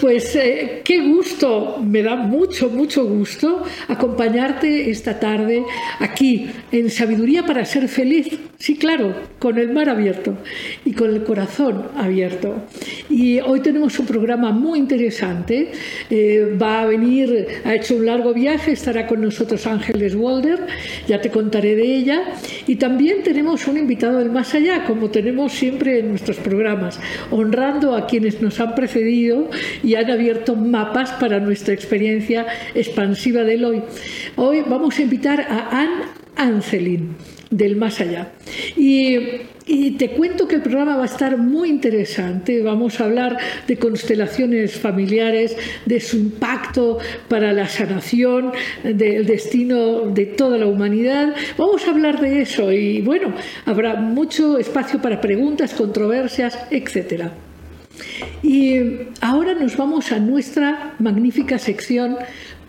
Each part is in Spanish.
Pues eh, qué gusto, me da mucho, mucho gusto acompañarte esta tarde aquí en Sabiduría para ser feliz. Sí, claro, con el mar abierto y con el corazón abierto. Y hoy tenemos un programa muy interesante. Eh, va a venir, ha hecho un largo viaje, estará con nosotros Ángeles Walder, ya te contaré de ella. Y también tenemos un invitado del más allá, como tenemos siempre en nuestros programas, honrando a quienes nos han precedido y han abierto mapas para nuestra experiencia expansiva del hoy. Hoy vamos a invitar a Anne Ancelin del más allá. Y, te cuento que el programa va a estar muy interesante. Vamos a hablar de constelaciones familiares, de su impacto para la sanación, del destino de toda la humanidad. Vamos a hablar de eso y bueno, habrá mucho espacio para preguntas, controversias, etc. Y ahora nos vamos a nuestra magnífica sección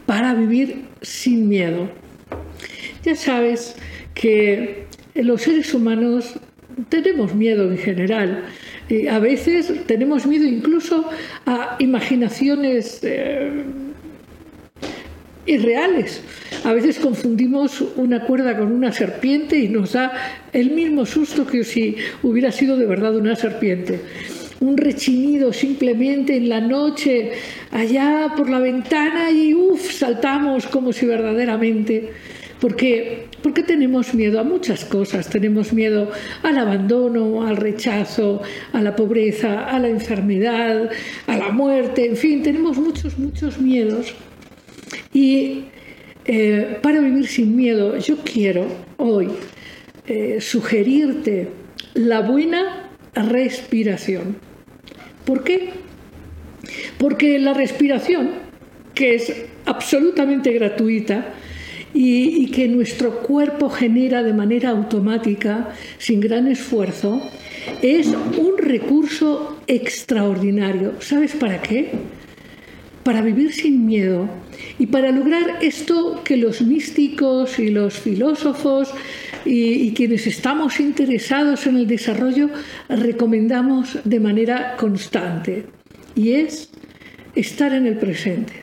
para vivir sin miedo. Ya sabes que los seres humanos tenemos miedo en general. Y a veces tenemos miedo incluso a imaginaciones eh, irreales. A veces confundimos una cuerda con una serpiente y nos da el mismo susto que si hubiera sido de verdad una serpiente. Un rechinido simplemente en la noche, allá por la ventana y uff, saltamos como si verdaderamente porque, porque tenemos miedo a muchas cosas. Tenemos miedo al abandono, al rechazo, a la pobreza, a la enfermedad, a la muerte, en fin, tenemos muchos, muchos miedos. Y eh, para vivir sin miedo, yo quiero hoy eh, sugerirte la buena respiración. ¿Por qué? Porque la respiración, que es absolutamente gratuita, y, que nuestro cuerpo genera de manera automática, sin gran esfuerzo, es un recurso extraordinario. ¿Sabes para qué? Para vivir sin miedo y para lograr esto que los místicos y los filósofos y, quienes estamos interesados en el desarrollo recomendamos de manera constante. Y es estar en el presente.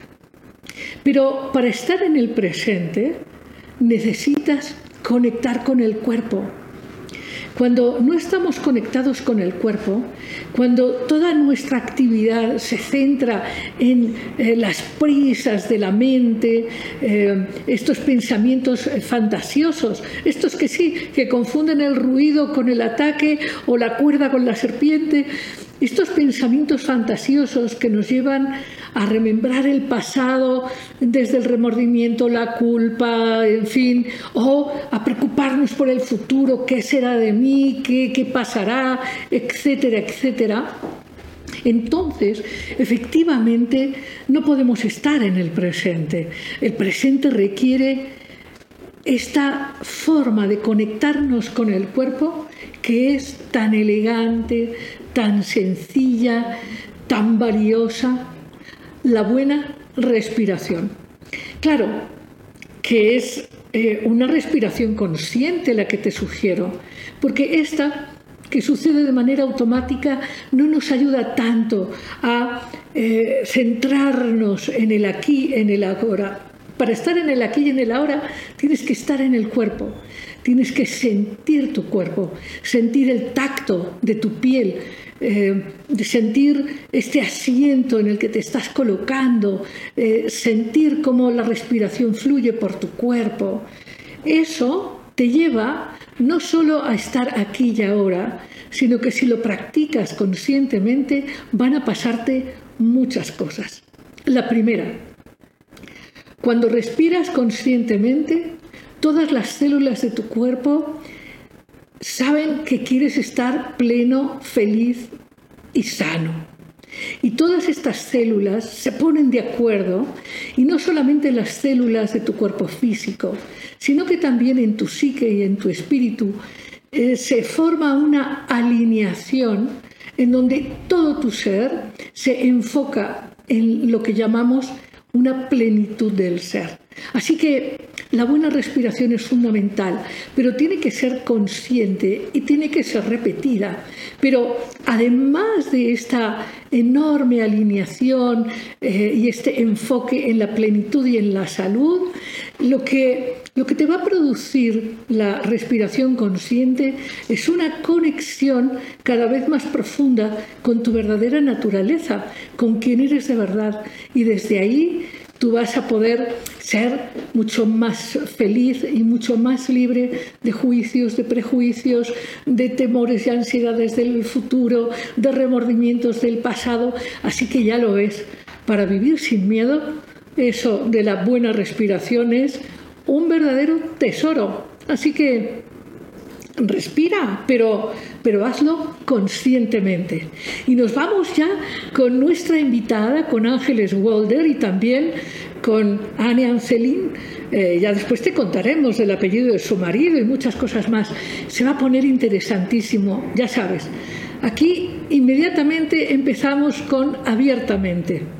Pero para estar en el presente necesitas conectar con el cuerpo. Cuando no estamos conectados con el cuerpo, cuando toda nuestra actividad se centra en eh, las prisas de la mente, eh, estos pensamientos fantasiosos, estos que sí, que confunden el ruido con el ataque o la cuerda con la serpiente, estos pensamientos fantasiosos que nos llevan a remembrar el pasado desde el remordimiento, la culpa, en fin, o a preocuparnos por el futuro, qué será de mí, qué, qué pasará, etcétera, etcétera. Entonces, efectivamente, no podemos estar en el presente. El presente requiere esta forma de conectarnos con el cuerpo que es tan elegante, tan sencilla, tan valiosa, la buena respiración. Claro, que es eh, una respiración consciente la que te sugiero, porque esta que sucede de manera automática no nos ayuda tanto a eh, centrarnos en el aquí, en el ahora. Para estar en el aquí y en el ahora tienes que estar en el cuerpo, tienes que sentir tu cuerpo, sentir el tacto de tu piel, eh, sentir este asiento en el que te estás colocando, eh, sentir cómo la respiración fluye por tu cuerpo. Eso te lleva no solo a estar aquí y ahora, sino que si lo practicas conscientemente van a pasarte muchas cosas. La primera, cuando respiras conscientemente, todas las células de tu cuerpo saben que quieres estar pleno, feliz y sano. Y todas estas células se ponen de acuerdo, y no solamente en las células de tu cuerpo físico, sino que también en tu psique y en tu espíritu eh, se forma una alineación en donde todo tu ser se enfoca en lo que llamamos una plenitud del ser. Así que la buena respiración es fundamental, pero tiene que ser consciente y tiene que ser repetida. Pero además de esta enorme alineación eh, y este enfoque en la plenitud y en la salud, lo que, lo que te va a producir la respiración consciente es una conexión cada vez más profunda con tu verdadera naturaleza, con quien eres de verdad. Y desde ahí tú vas a poder ser mucho más feliz y mucho más libre de juicios, de prejuicios, de temores y ansiedades del futuro, de remordimientos del pasado. Así que ya lo ves, para vivir sin miedo, eso de la buena respiración es un verdadero tesoro. Así que respira, pero, pero hazlo conscientemente. Y nos vamos ya con nuestra invitada, con Ángeles Walder y también con Anne Ancelin. Eh, ya después te contaremos del apellido de su marido y muchas cosas más. Se va a poner interesantísimo, ya sabes. Aquí inmediatamente empezamos con abiertamente.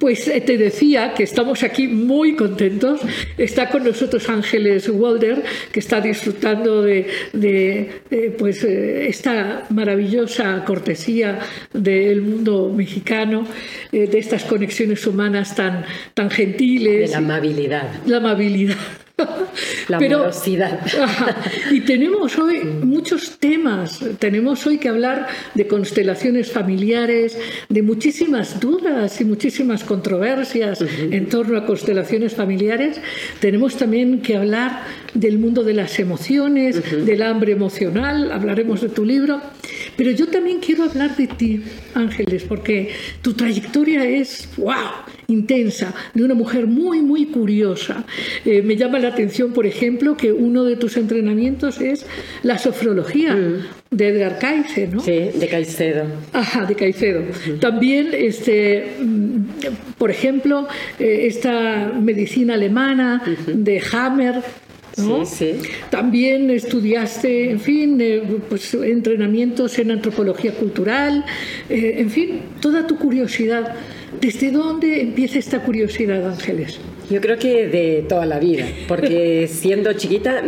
Pues eh, te decía que estamos aquí muy contentos. Está con nosotros Ángeles Walder, que está disfrutando de, eh, pues, eh, esta maravillosa cortesía del mundo mexicano, de estas conexiones humanas tan, tan gentiles. De la amabilidad. La amabilidad. La Pero, y tenemos hoy muchos temas. Tenemos hoy que hablar de constelaciones familiares, de muchísimas dudas y muchísimas controversias en torno a constelaciones familiares. Tenemos también que hablar del mundo de las emociones, del hambre emocional. Hablaremos de tu libro. Pero yo también quiero hablar de ti, Ángeles, porque tu trayectoria es, wow, intensa, de una mujer muy, muy curiosa. Eh, me llama la atención, por ejemplo, que uno de tus entrenamientos es la sofrología. Mm. De Edgar Cayce, ¿no? Sí, de Caicedo. Ajá, de Caicedo. También, este, mm, por ejemplo, eh, esta medicina alemana de Hammer, Sí, sí. También estudiaste, en fin, eh, pues, entrenamientos en antropología cultural, en fin, toda tu curiosidad. ¿Desde dónde empieza esta curiosidad, Ángeles? Yo creo que de toda la vida, porque siendo chiquita,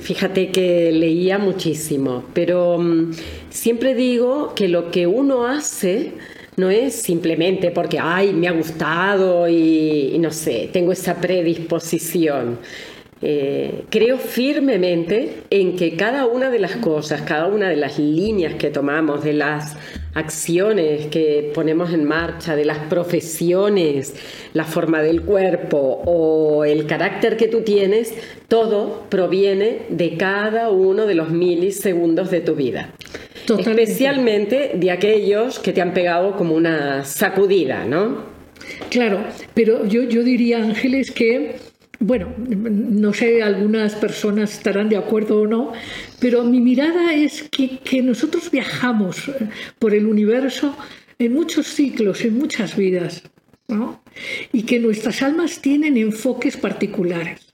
fíjate que leía muchísimo, pero mm, siempre digo que lo que uno hace no es simplemente porque, ay, me ha gustado y, y no sé, tengo esa predisposición. Eh, creo firmemente en que cada una de las cosas, cada una de las líneas que tomamos, de las acciones que ponemos en marcha, de las profesiones, la forma del cuerpo o el carácter que tú tienes, todo proviene de cada uno de los milisegundos de tu vida. Especialmente de aquellos que te han pegado como una sacudida, ¿no? Claro, pero yo, yo diría, Ángeles, que bueno, no sé, algunas personas estarán de acuerdo o no, pero mi mirada es que, nosotros viajamos eh, por el universo en muchos ciclos, en muchas vidas, ¿no? y que nuestras almas tienen enfoques particulares,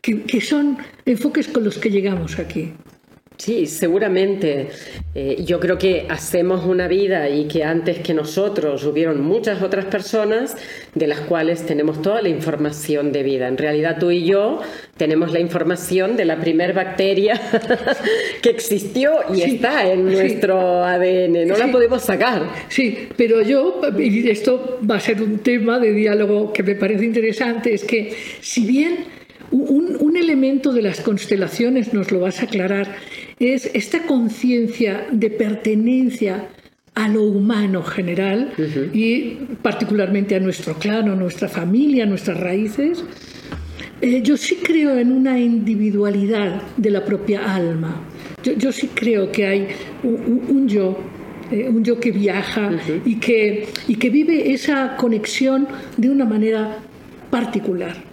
que son enfoques con los que llegamos aquí. Sí, seguramente. Eh, yo creo que hacemos una vida y que antes que nosotros hubieron muchas otras personas de las cuales tenemos toda la información de vida. En realidad tú y yo tenemos la información de la primer bacteria que existió y está en nuestro ADN. No la podemos sacar. Sí, pero yo, y esto va a ser un tema de diálogo que me parece interesante, es que si bien un, elemento de las constelaciones, nos lo vas a aclarar, es esta conciencia de pertenencia a lo humano general y particularmente a nuestro clan, a nuestra familia, a nuestras raíces. Eh, yo sí creo en una individualidad de la propia alma. Yo, sí creo que hay un, yo, eh, un yo que viaja y, que, y que vive esa conexión de una manera particular.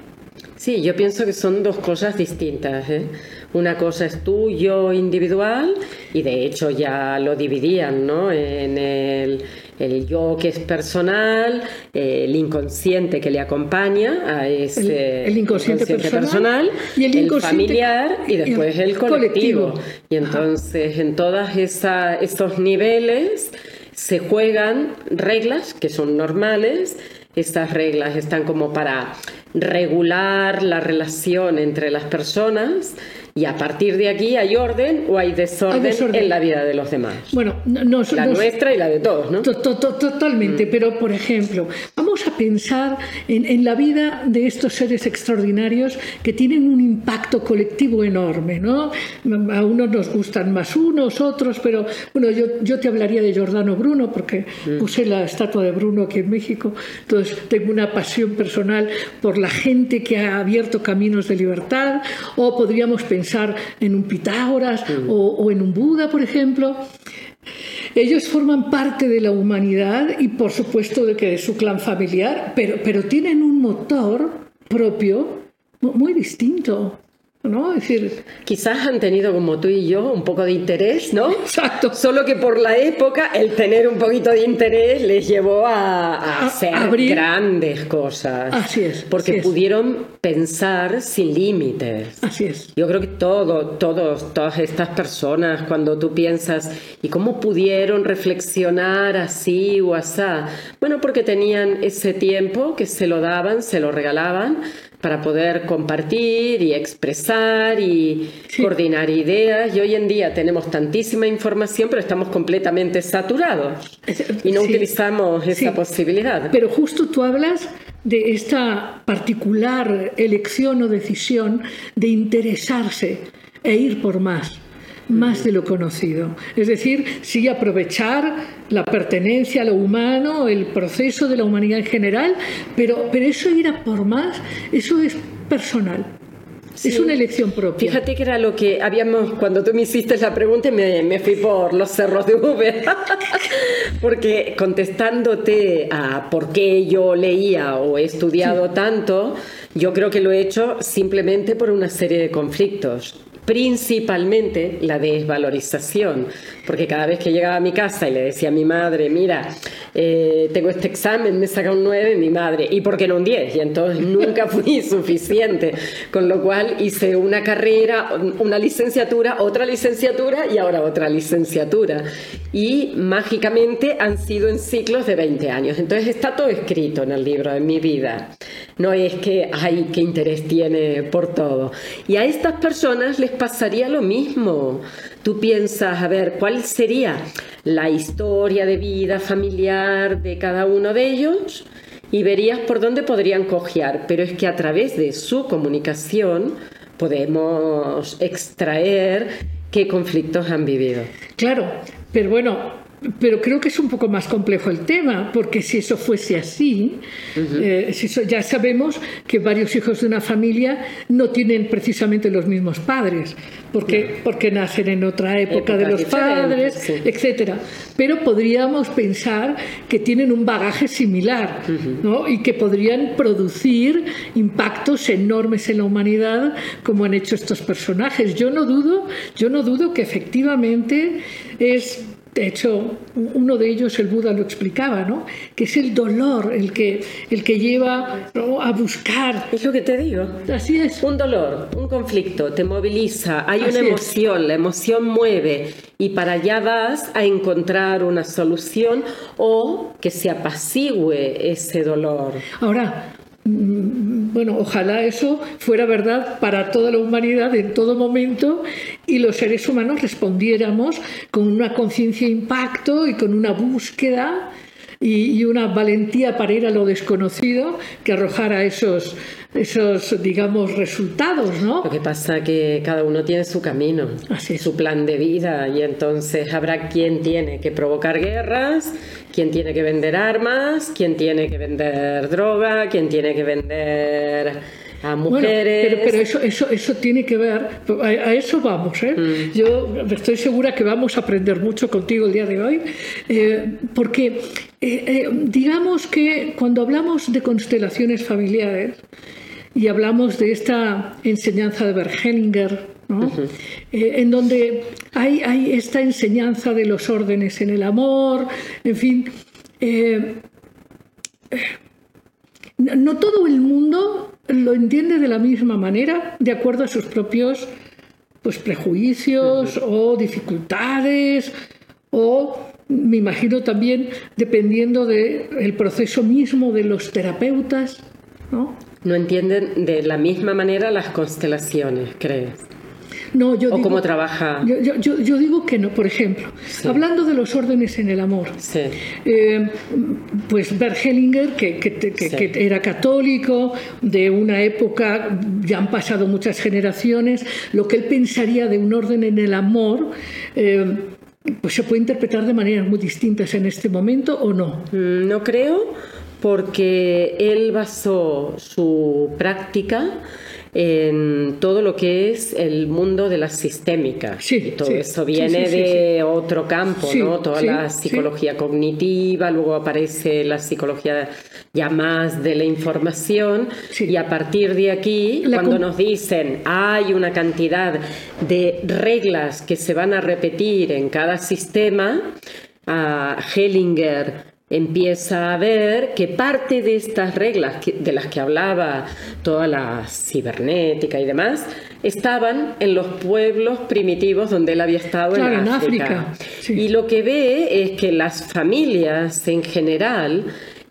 Sí, yo pienso que son dos cosas distintas. ¿eh? Una cosa es tu yo individual y de hecho ya lo dividían ¿no? en el, el yo que es personal, el inconsciente que le acompaña a ese el, inconsciente, personal, y el, familiar y después el, colectivo. Y entonces en todos esos niveles se juegan reglas que son normales. Estas reglas están como para regular la relación entre las personas y a partir de aquí hay orden o hay desorden, en la vida de los demás. Bueno, no, la nuestra y la de todos, ¿no? totalmente, mm. pero por ejemplo, vamos a pensar en, la vida de estos seres extraordinarios que tienen un impacto colectivo enorme, ¿no? A unos nos gustan más unos, otros, pero bueno, yo, yo te hablaría de Giordano Bruno porque mm. puse la estatua de Bruno aquí en México, entonces tengo una pasión personal por la gente que ha abierto caminos de libertad, o podríamos pensar pensar en un Pitágoras o, en un Buda, por ejemplo. Ellos forman parte de la humanidad y por supuesto de que de su clan familiar, pero, pero tienen un motor propio muy distinto. ¿No? decir, quizás han tenido como tú y yo un poco de interés, ¿no? Exacto. Solo que por la época el tener un poquito de interés les llevó a, hacer grandes cosas. Así es. Porque pudieron pensar sin límites. Así es. Yo creo que todo, todos, todas estas personas, cuando tú piensas, ¿y cómo pudieron reflexionar así o así? Bueno, porque tenían ese tiempo que se lo daban, se lo regalaban para poder compartir y expresar y coordinar ideas. Y hoy en día tenemos tantísima información, pero estamos completamente saturados y no utilizamos esa posibilidad. Pero justo tú hablas de esta particular elección o decisión de interesarse e ir por más más de lo conocido. Es decir, sí aprovechar la pertenencia a lo humano, el proceso de la humanidad en general, pero, pero eso ir a por más, eso es personal. Es una elección propia. Fíjate que era lo que habíamos, cuando tú me hiciste la pregunta, me, me fui por los cerros de V, porque contestándote a por qué yo leía o he estudiado tanto, yo creo que lo he hecho simplemente por una serie de conflictos principalmente la desvalorización, porque cada vez que llegaba a mi casa y le decía a mi madre, mira, eh, tengo este examen, me saca un 9, mi madre, ¿y por qué no un 10? Y entonces nunca fui suficiente, con lo cual hice una carrera, una licenciatura, otra licenciatura y ahora otra licenciatura. Y mágicamente han sido en ciclos de 20 años. Entonces está todo escrito en el libro de mi vida. No es que, ay, qué interés tiene por todo. Y a estas personas les pasaría lo mismo. Tú piensas, a ver, ¿cuál sería la historia de vida familiar de cada uno de ellos? Y verías por dónde podrían cojear. Pero es que a través de su comunicación podemos extraer qué conflictos han vivido. Claro, pero bueno, pero creo que es un poco más complejo el tema, porque si eso fuese así, eh, ya sabemos que varios hijos de una familia no tienen precisamente los mismos padres, porque, porque nacen en otra época de los padres, etc. etcétera. Pero podríamos pensar que tienen un bagaje similar ¿no? y que podrían producir impactos enormes en la humanidad como han hecho estos personajes. Yo no dudo, yo no dudo que efectivamente es de hecho, uno de ellos, el Buda lo explicaba, ¿no? Que es el dolor el que, el que lleva a buscar. Es lo que te digo. Así es. Un dolor, un conflicto, te moviliza, hay una emoción, la emoción mueve y para allá vas a encontrar una solución o que se apacigüe ese dolor. Ahora, bueno, ojalá eso fuera verdad para toda la humanidad en todo momento y los seres humanos respondiéramos con una conciencia impacto y con una búsqueda y, una valentía para ir a lo desconocido que arrojara esos, esos, digamos, resultados, ¿no? Lo que pasa que cada uno tiene su camino, su plan de vida, y entonces habrá quien tiene que provocar guerras, quien tiene que vender armas, quien tiene que vender droga, quien tiene que vender a mujeres. pero, eso, eso, eso tiene que ver, a, eso vamos. ¿eh? Mm. Yo estoy segura que vamos a aprender mucho contigo el día de hoy, eh, porque eh, eh, digamos que cuando hablamos de constelaciones familiares, y hablamos de esta enseñanza de Bergelinger, ¿no? Eh, en donde hay, hay, esta enseñanza de los órdenes en el amor, en fin. Eh, no todo el mundo lo entiende de la misma manera, de acuerdo a sus propios pues, prejuicios o dificultades, o me imagino también dependiendo del proceso mismo de los terapeutas. ¿no? no entienden de la misma manera las constelaciones, ¿crees? No, yo ¿O cómo trabaja? Yo, digo que no, por ejemplo, hablando de los órdenes en el amor, eh, pues Bert Hellinger, que, era católico, de una época, ya han pasado muchas generaciones, lo que él pensaría de un orden en el amor, eh, pues se puede interpretar de maneras muy distintas en este momento o no. Mm, no creo porque él basó su práctica en todo lo que es el mundo de la sistémica. Sí, todo eso viene de otro campo, ¿no? Toda la psicología cognitiva, luego aparece la psicología ya más de la información y a partir de aquí, cuando nos dicen hay una cantidad de reglas que se van a repetir en cada sistema, a Hellinger empieza a ver que parte de estas reglas de las que hablaba toda la cibernética y demás estaban en los pueblos primitivos donde él había estado en, África. Y lo que ve es que las familias en general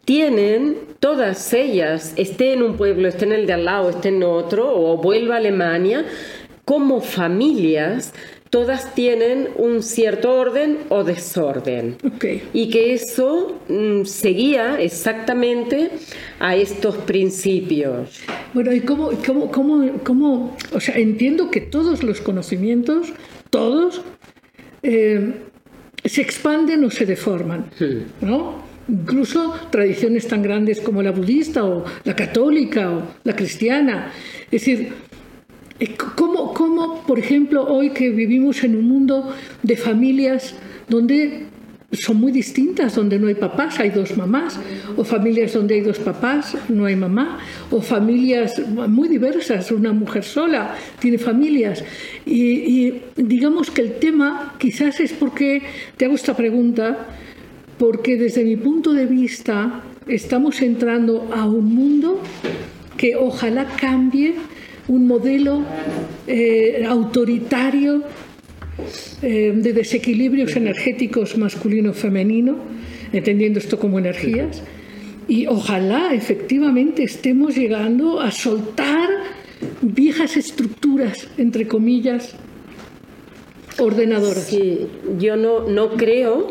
tienen todas ellas, esté en un pueblo, esté en el de al lado, esté en otro, o vuelva a Alemania, como familias todas tienen un cierto orden o desorden. Y que eso mm, seguía exactamente a estos principios. Bueno, ¿y cómo, cómo, cómo, cómo o sea, entiendo que todos los conocimientos, todos, eh, se expanden o se deforman, hmm. ¿no? Incluso tradiciones tan grandes como la budista o la católica o la cristiana. Es decir, ¿Cómo, ¿Cómo, por ejemplo, hoy que vivimos en un mundo de familias donde son muy distintas, donde no hay papás, hay dos mamás, o familias donde hay dos papás, no hay mamá, o familias muy diversas, una mujer sola tiene familias. Y, digamos que el tema quizás es porque, te hago esta pregunta, porque desde mi punto de vista estamos entrando a un mundo que ojalá cambie un modelo eh, autoritario eh, de desequilibrios energéticos masculino-femenino, entendiendo esto como energías, y ojalá efectivamente estemos llegando a soltar viejas estructuras, entre comillas, ordenadoras. Sí, yo no, no creo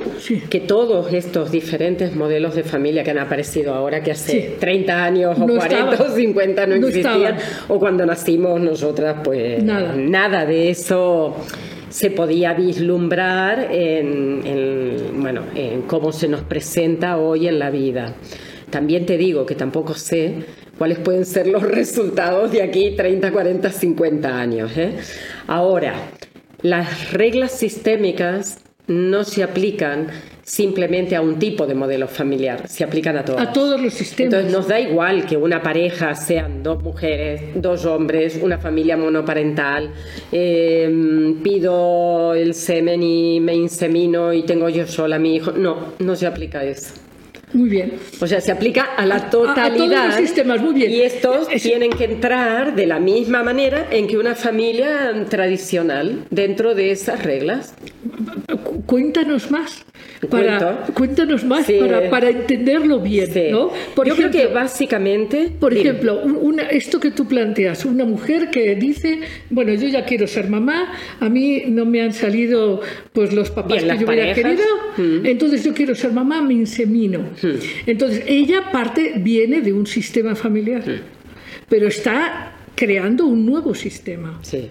que todos estos diferentes modelos de familia que han aparecido ahora, que hace 30 años o 40 o 50 no, existían, o cuando nacimos nosotras, pues nada, nada de eso se podía vislumbrar en, bueno, en cómo se nos presenta hoy en la vida. También te digo que tampoco sé cuáles pueden ser los resultados de aquí 30, 40, 50 años. ¿eh? Ahora, las reglas sistémicas no se aplican simplemente a un tipo de modelo familiar, se aplican a todos. A todos los sistemas. Entonces nos da igual que una pareja sean dos mujeres, dos hombres, una familia monoparental, em, pido el semen y me insemino y tengo yo sola a mi hijo. No, no se aplica eso. Muy bien. O sea, se aplica a la totalidad. A, los sistemas, muy bien. Y estos tienen que entrar de la misma manera en que una familia tradicional dentro de esas reglas. Cuéntanos más. Para, cuéntanos más para, entenderlo bien. ¿no? Por Yo creo que básicamente. Por ejemplo, una, esto que tú planteas, una mujer que dice: Bueno, yo ya quiero ser mamá, a mí no me han salido pues los papás que yo hubiera querido, mm. entonces yo quiero ser mamá, me insemino. Mm. Entonces ella parte, viene de un sistema familiar, mm. pero está creando un nuevo sistema. Sí.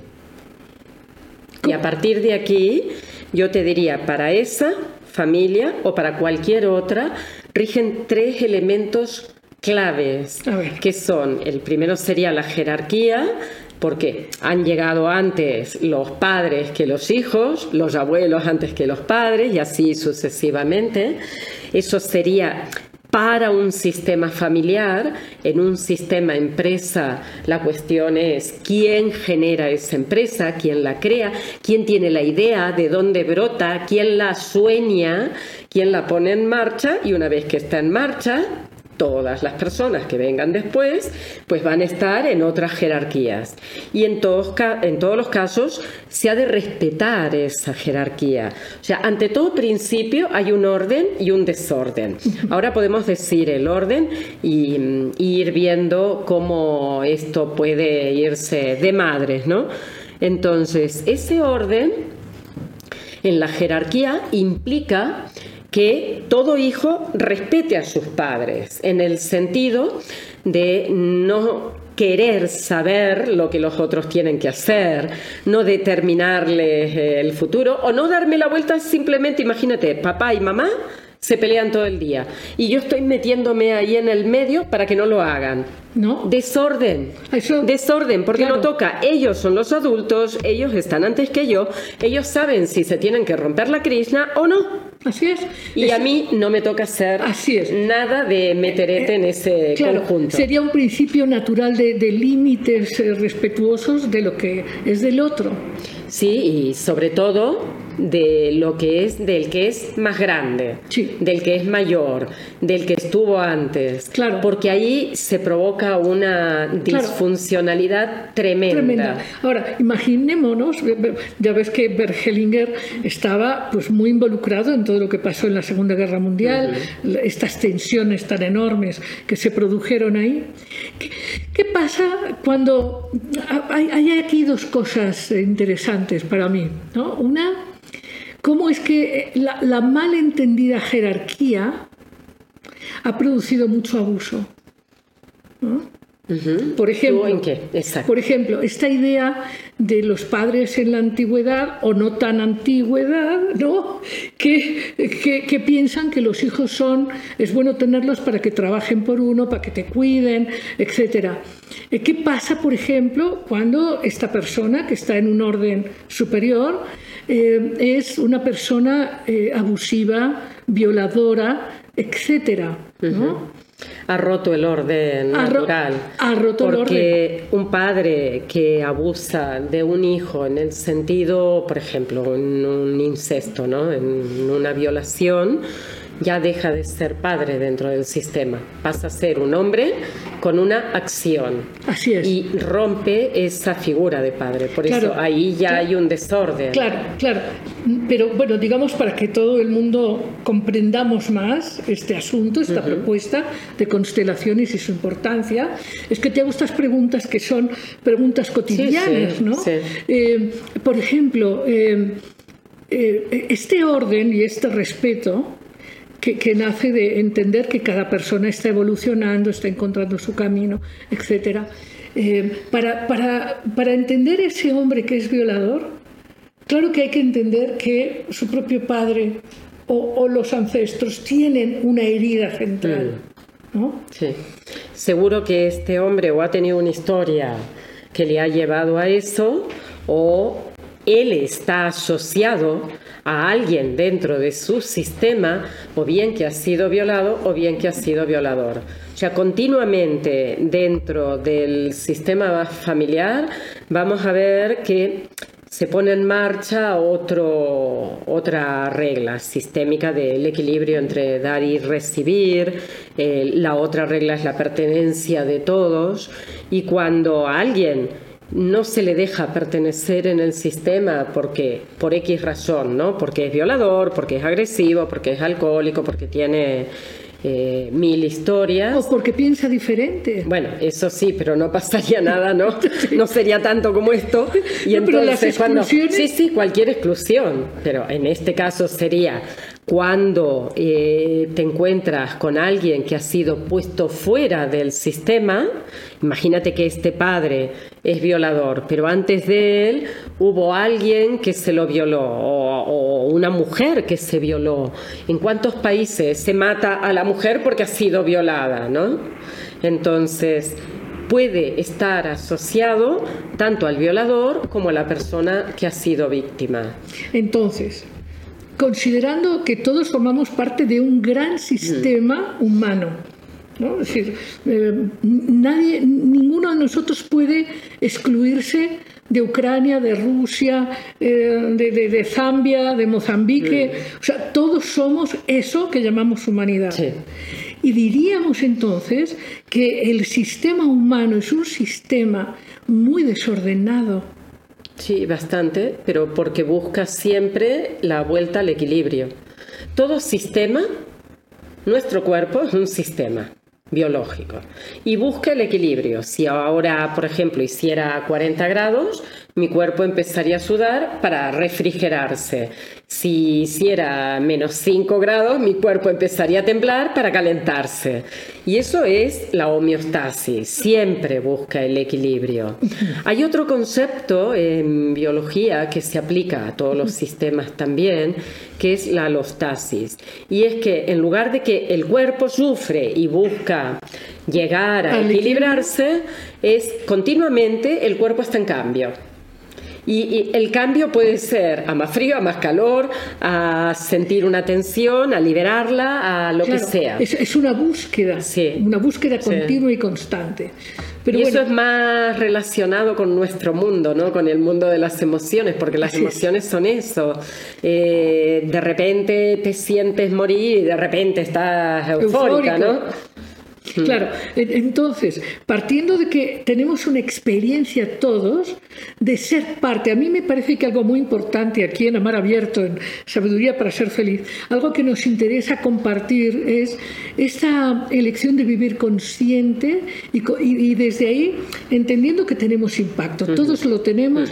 Y a partir de aquí, yo te diría, para esa familia o para cualquier otra, rigen tres elementos claves, que son, el primero sería la jerarquía, porque han llegado antes los padres que los hijos, los abuelos antes que los padres y así sucesivamente. Eso sería para un sistema familiar, en un sistema empresa, la cuestión es quién genera esa empresa, quién la crea, quién tiene la idea, de dónde brota, quién la sueña, quién la pone en marcha y una vez que está en marcha, todas las personas que vengan después, pues van a estar en otras jerarquías. Y en todos, en todos los casos se ha de respetar esa jerarquía. O sea, ante todo principio hay un orden y un desorden. Ahora podemos decir el orden y, y ir viendo cómo esto puede irse de madres, ¿no? Entonces, ese orden en la jerarquía implica que todo hijo respete a sus padres, en el sentido de no querer saber lo que los otros tienen que hacer, no determinarles el futuro o no darme la vuelta simplemente, imagínate, papá y mamá se pelean todo el día y yo estoy metiéndome ahí en el medio para que no lo hagan. No. Desorden. Desorden, porque no toca. Ellos son los adultos, ellos están antes que yo, ellos saben si se tienen que romper la Krishna o no. Así es. Y a mí no me toca hacer nada de meterete en ese conjunto. Sería un principio natural de, de límites eh, respetuosos de lo que es del otro. Sí, y sobre todo de lo que es del que es más grande, del que es mayor, del que estuvo antes. Claro. Porque ahí se provoca una disfuncionalidad tremenda. Ahora, imaginémonos, ya ves que Bergelinger estaba pues muy involucrado en todo lo que pasó en la Segunda Guerra Mundial, estas tensiones tan enormes que se produjeron ahí. ¿Qué, pasa cuando hay, hay aquí dos cosas interesantes para mí? ¿no? Una cómo es que la, la mal entendida jerarquía ha producido mucho abuso. Por ejemplo, por ejemplo, esta idea de los padres en la antigüedad o no tan antigüedad, ¿no? Que, que, piensan que los hijos son, es bueno tenerlos para que trabajen por uno, para que te cuiden, etc. Eh, ¿Qué pasa, por ejemplo, cuando esta persona que está en un orden superior eh, es una persona eh, abusiva, violadora, etc. ¿no? Ha roto el orden natural. Ha roto porque un padre que abusa de un hijo en el sentido, por ejemplo, en un incesto, ¿no? en una violación, ya deja de ser padre dentro del sistema, pasa a ser un hombre con una acción. Así es. Y rompe esa figura de padre. Por eso ahí ya hay un desorden. Claro, claro. Pero bueno, digamos para que todo el mundo comprendamos más este asunto, esta propuesta de constelaciones y su importancia, es que te hago estas preguntas que son preguntas cotidianas, ¿no? Eh, por ejemplo, eh, eh, este orden y este respeto que, nace de entender que cada persona está evolucionando, está encontrando su camino, etc. Eh, para, para, para entender ese hombre que es violador, claro que hay que entender que su propio padre o, los ancestros tienen una herida central. Mm. ¿no? Sí. Seguro que este hombre o ha tenido una historia que le ha llevado a eso o él está asociado a alguien dentro de su sistema, o bien que ha sido violado o bien que ha sido violador. O sea, continuamente dentro del sistema familiar vamos a ver que se pone en marcha otro, otra regla sistémica del equilibrio entre dar y recibir. Eh, la otra regla es la pertenencia de todos. Y cuando alguien no se le deja pertenecer en el sistema porque por X razón, ¿no? Porque es violador, porque es agresivo, porque es alcohólico, porque tiene eh, mil historias. O porque piensa diferente. Bueno, eso sí, pero no pasaría nada, ¿no? No sería tanto como esto. Y entonces cuando sí, sí, cualquier exclusión, pero en este caso sería cuando eh, te encuentras con alguien que ha sido puesto fuera del sistema, imagínate que este padre es violador, pero antes de él hubo alguien que se lo violó o, una mujer que se violó. ¿En cuántos países se mata a la mujer porque ha sido violada? ¿no? Entonces, puede estar asociado tanto al violador como a la persona que ha sido víctima. Entonces, considerando que todos formamos parte de un gran sistema humano. ¿no? Es decir, eh, nadie, ninguno de nosotros puede excluirse de Ucrania, de Rusia, eh, de, Zambia, de Mozambique. O sea, todos somos eso que llamamos humanidad. Y diríamos entonces que el sistema humano es un sistema muy desordenado. Sí, bastante, pero porque busca siempre la vuelta al equilibrio. Todo sistema, nuestro cuerpo es un sistema biológico y busca el equilibrio. Si ahora, por ejemplo, hiciera 40 grados, mi cuerpo empezaría a sudar para refrigerarse. Si hiciera menos 5 grados, mi cuerpo empezaría a temblar para calentarse. Y eso es la homeostasis, siempre busca el equilibrio. Hay otro concepto en biología que se aplica a todos los sistemas también, que es la alostasis. Y es que en lugar de que el cuerpo sufre y busca llegar a equilibrarse, es continuamente el cuerpo está en cambio. Y, el cambio puede ser a más frío, a más calor, a sentir una tensión, a liberarla, a lo que sea. Es, una búsqueda, una búsqueda continua y constante. Pero y eso es más relacionado con nuestro mundo, ¿no? Con el mundo de las emociones, porque las emociones son eso. Eh, de repente te sientes morir y de repente estás eufórica, ¿no? Mm. Claro, entonces, partiendo de que tenemos una experiencia todos de ser parte, a mí me parece que algo muy importante aquí en Amar Abierto, en Sabiduría para Ser Feliz, algo que nos interesa compartir es esta elección de vivir consciente y, desde ahí entendiendo que tenemos impacto, todos lo tenemos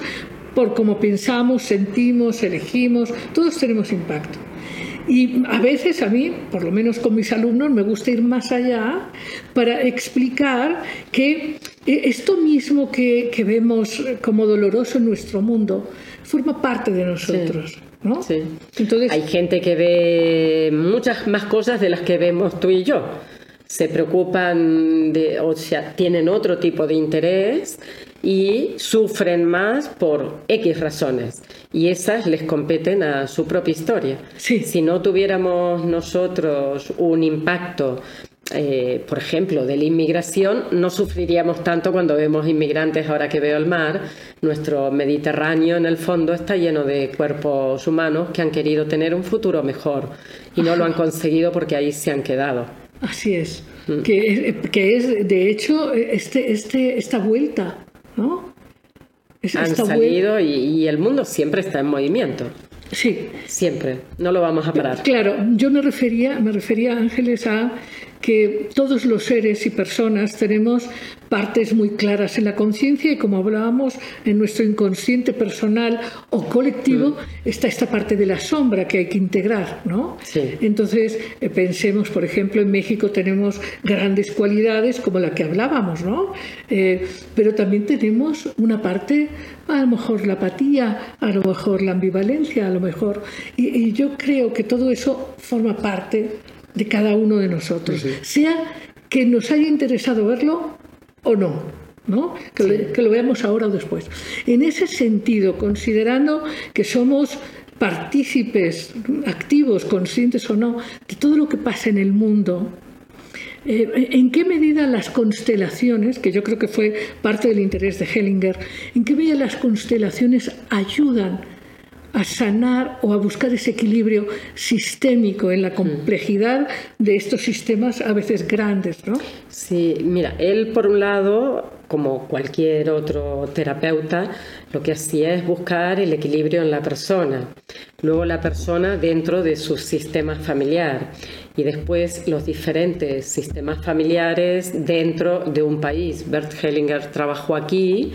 por cómo pensamos, sentimos, elegimos, todos tenemos impacto. Y a veces a mí, por lo menos con mis alumnos, me gusta ir más allá para explicar que eh, esto mismo que, vemos como doloroso en nuestro mundo forma parte de nosotros. ¿no? Entonces, Hay gente que ve muchas más cosas de las que vemos tú y yo se preocupan de, o sea, tienen otro tipo de interés y sufren más por X razones. Y esas les competen a su propia historia. Si no tuviéramos nosotros un impacto eh, por ejemplo, de la inmigración, no sufriríamos tanto cuando vemos inmigrantes ahora que veo el mar. Nuestro Mediterráneo, en el fondo, está lleno de cuerpos humanos que han querido tener un futuro mejor y no lo han conseguido porque ahí se han quedado. Así es. Mm. Que, que, es, de hecho, este, este, esta vuelta, ¿no? Han salido y, el mundo siempre está en movimiento. Sí. Siempre. No lo vamos a parar. Claro, yo me refería, me refería, Ángeles, a que todos los seres y personas tenemos partes muy claras en la conciencia y como hablábamos en nuestro inconsciente personal o colectivo mm. está esta parte de la sombra que hay que integrar, ¿no? Entonces eh, pensemos, por ejemplo, en México tenemos grandes cualidades como la que hablábamos, ¿no? Eh, pero también tenemos una parte, a lo mejor la apatía, a lo mejor la ambivalencia, a lo mejor y yo creo que todo eso forma parte de cada uno de nosotros, sea que nos haya interesado verlo o no. ¿no? Que, lo veamos ahora o después. En ese sentido, considerando que somos partícipes activos, conscientes o no, de todo lo que pasa en el mundo, eh, ¿En qué medida las constelaciones, que yo creo que fue parte del interés de Hellinger, en qué medida las constelaciones ayudan a sanar o a buscar ese equilibrio sistémico en la complejidad de estos sistemas a veces grandes, ¿no? Sí, mira, él por un lado, como cualquier otro terapeuta, lo que hacía es buscar el equilibrio en la persona, luego la persona dentro de su sistema familiar y después los diferentes sistemas familiares dentro de un país. Bert Hellinger trabajó aquí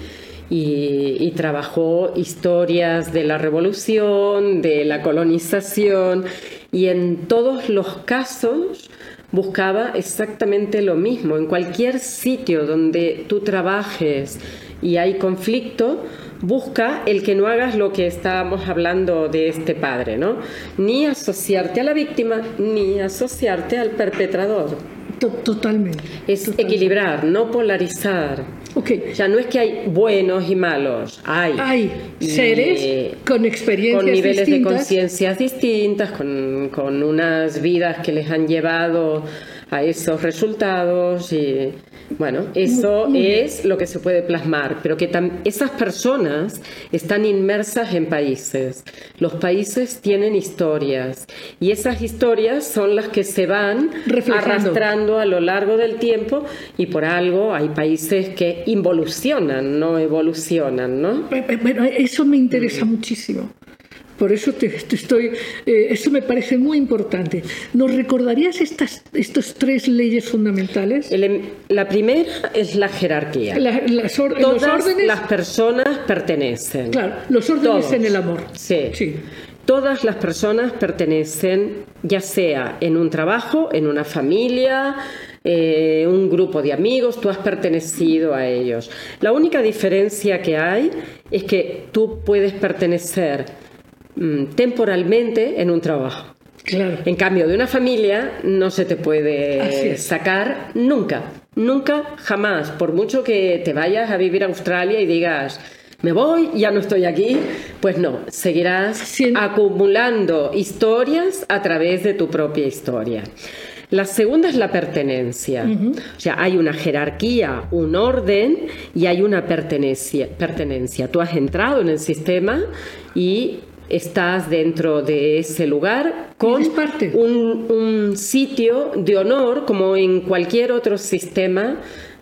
y, trabajó historias de la revolución, de la colonización y en todos los casos buscaba exactamente lo mismo. En cualquier sitio donde tú trabajes y hay conflicto, busca el que no hagas lo que estábamos hablando de este padre, ¿no? Ni asociarte a la víctima, ni asociarte al perpetrador. Totalmente. Es equilibrar, no polarizar. Ok. Ya no es que hay buenos y malos, hay. Hay seres eh, con experiencias con niveles de conciencias distintas, con, con unas vidas que les han llevado a esos resultados y bueno, eso es lo que se puede plasmar, pero que esas personas están inmersas en países. Los países tienen historias y esas historias son las que se van arrastrando a lo largo del tiempo y por algo hay países que involucionan, no evolucionan, ¿no? Eh, eh, Bueno, eso me interesa muchísimo. Por eso te, te estoy. eh, eso me parece muy importante. ¿Nos recordarías estas estos tres leyes fundamentales? El em- la primera es la jerarquía. La- las or- los Todas órdenes. las personas pertenecen. Claro, los órdenes Todos. en el amor. Sí. Sí. Todas las personas pertenecen, ya sea en un trabajo, en una familia, eh, un grupo de amigos, tú has pertenecido a ellos. La única diferencia que hay es que tú puedes pertenecer mm, temporalmente en un trabajo. Claro. En cambio, de una familia no se te puede sacar nunca, nunca, jamás. Por mucho que te vayas a vivir a Australia y digas, me voy, ya no estoy aquí, pues no, seguirás acumulando historias a través de tu propia historia. La segunda es la pertenencia. O sea, hay una jerarquía, un orden y hay una pertenencia. pertenencia. Tú has entrado en el sistema y estás dentro de ese lugar con parte. un, un sitio de honor como en cualquier otro sistema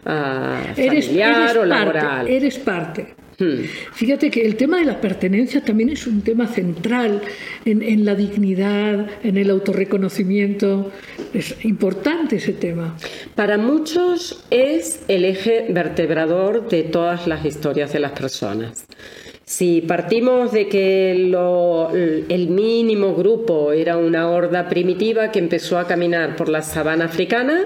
ah, Eres, familiar eres o parte, laboral. eres parte. Hmm. Fíjate que el tema de la pertenencia también es un tema central en, en la dignidad, en el autorreconocimiento. Es importante ese tema. Para muchos es el eje vertebrador de todas las historias de las personas. Si partimos de que lo- el mínimo grupo era una horda primitiva que empezó a caminar por la sabana africana,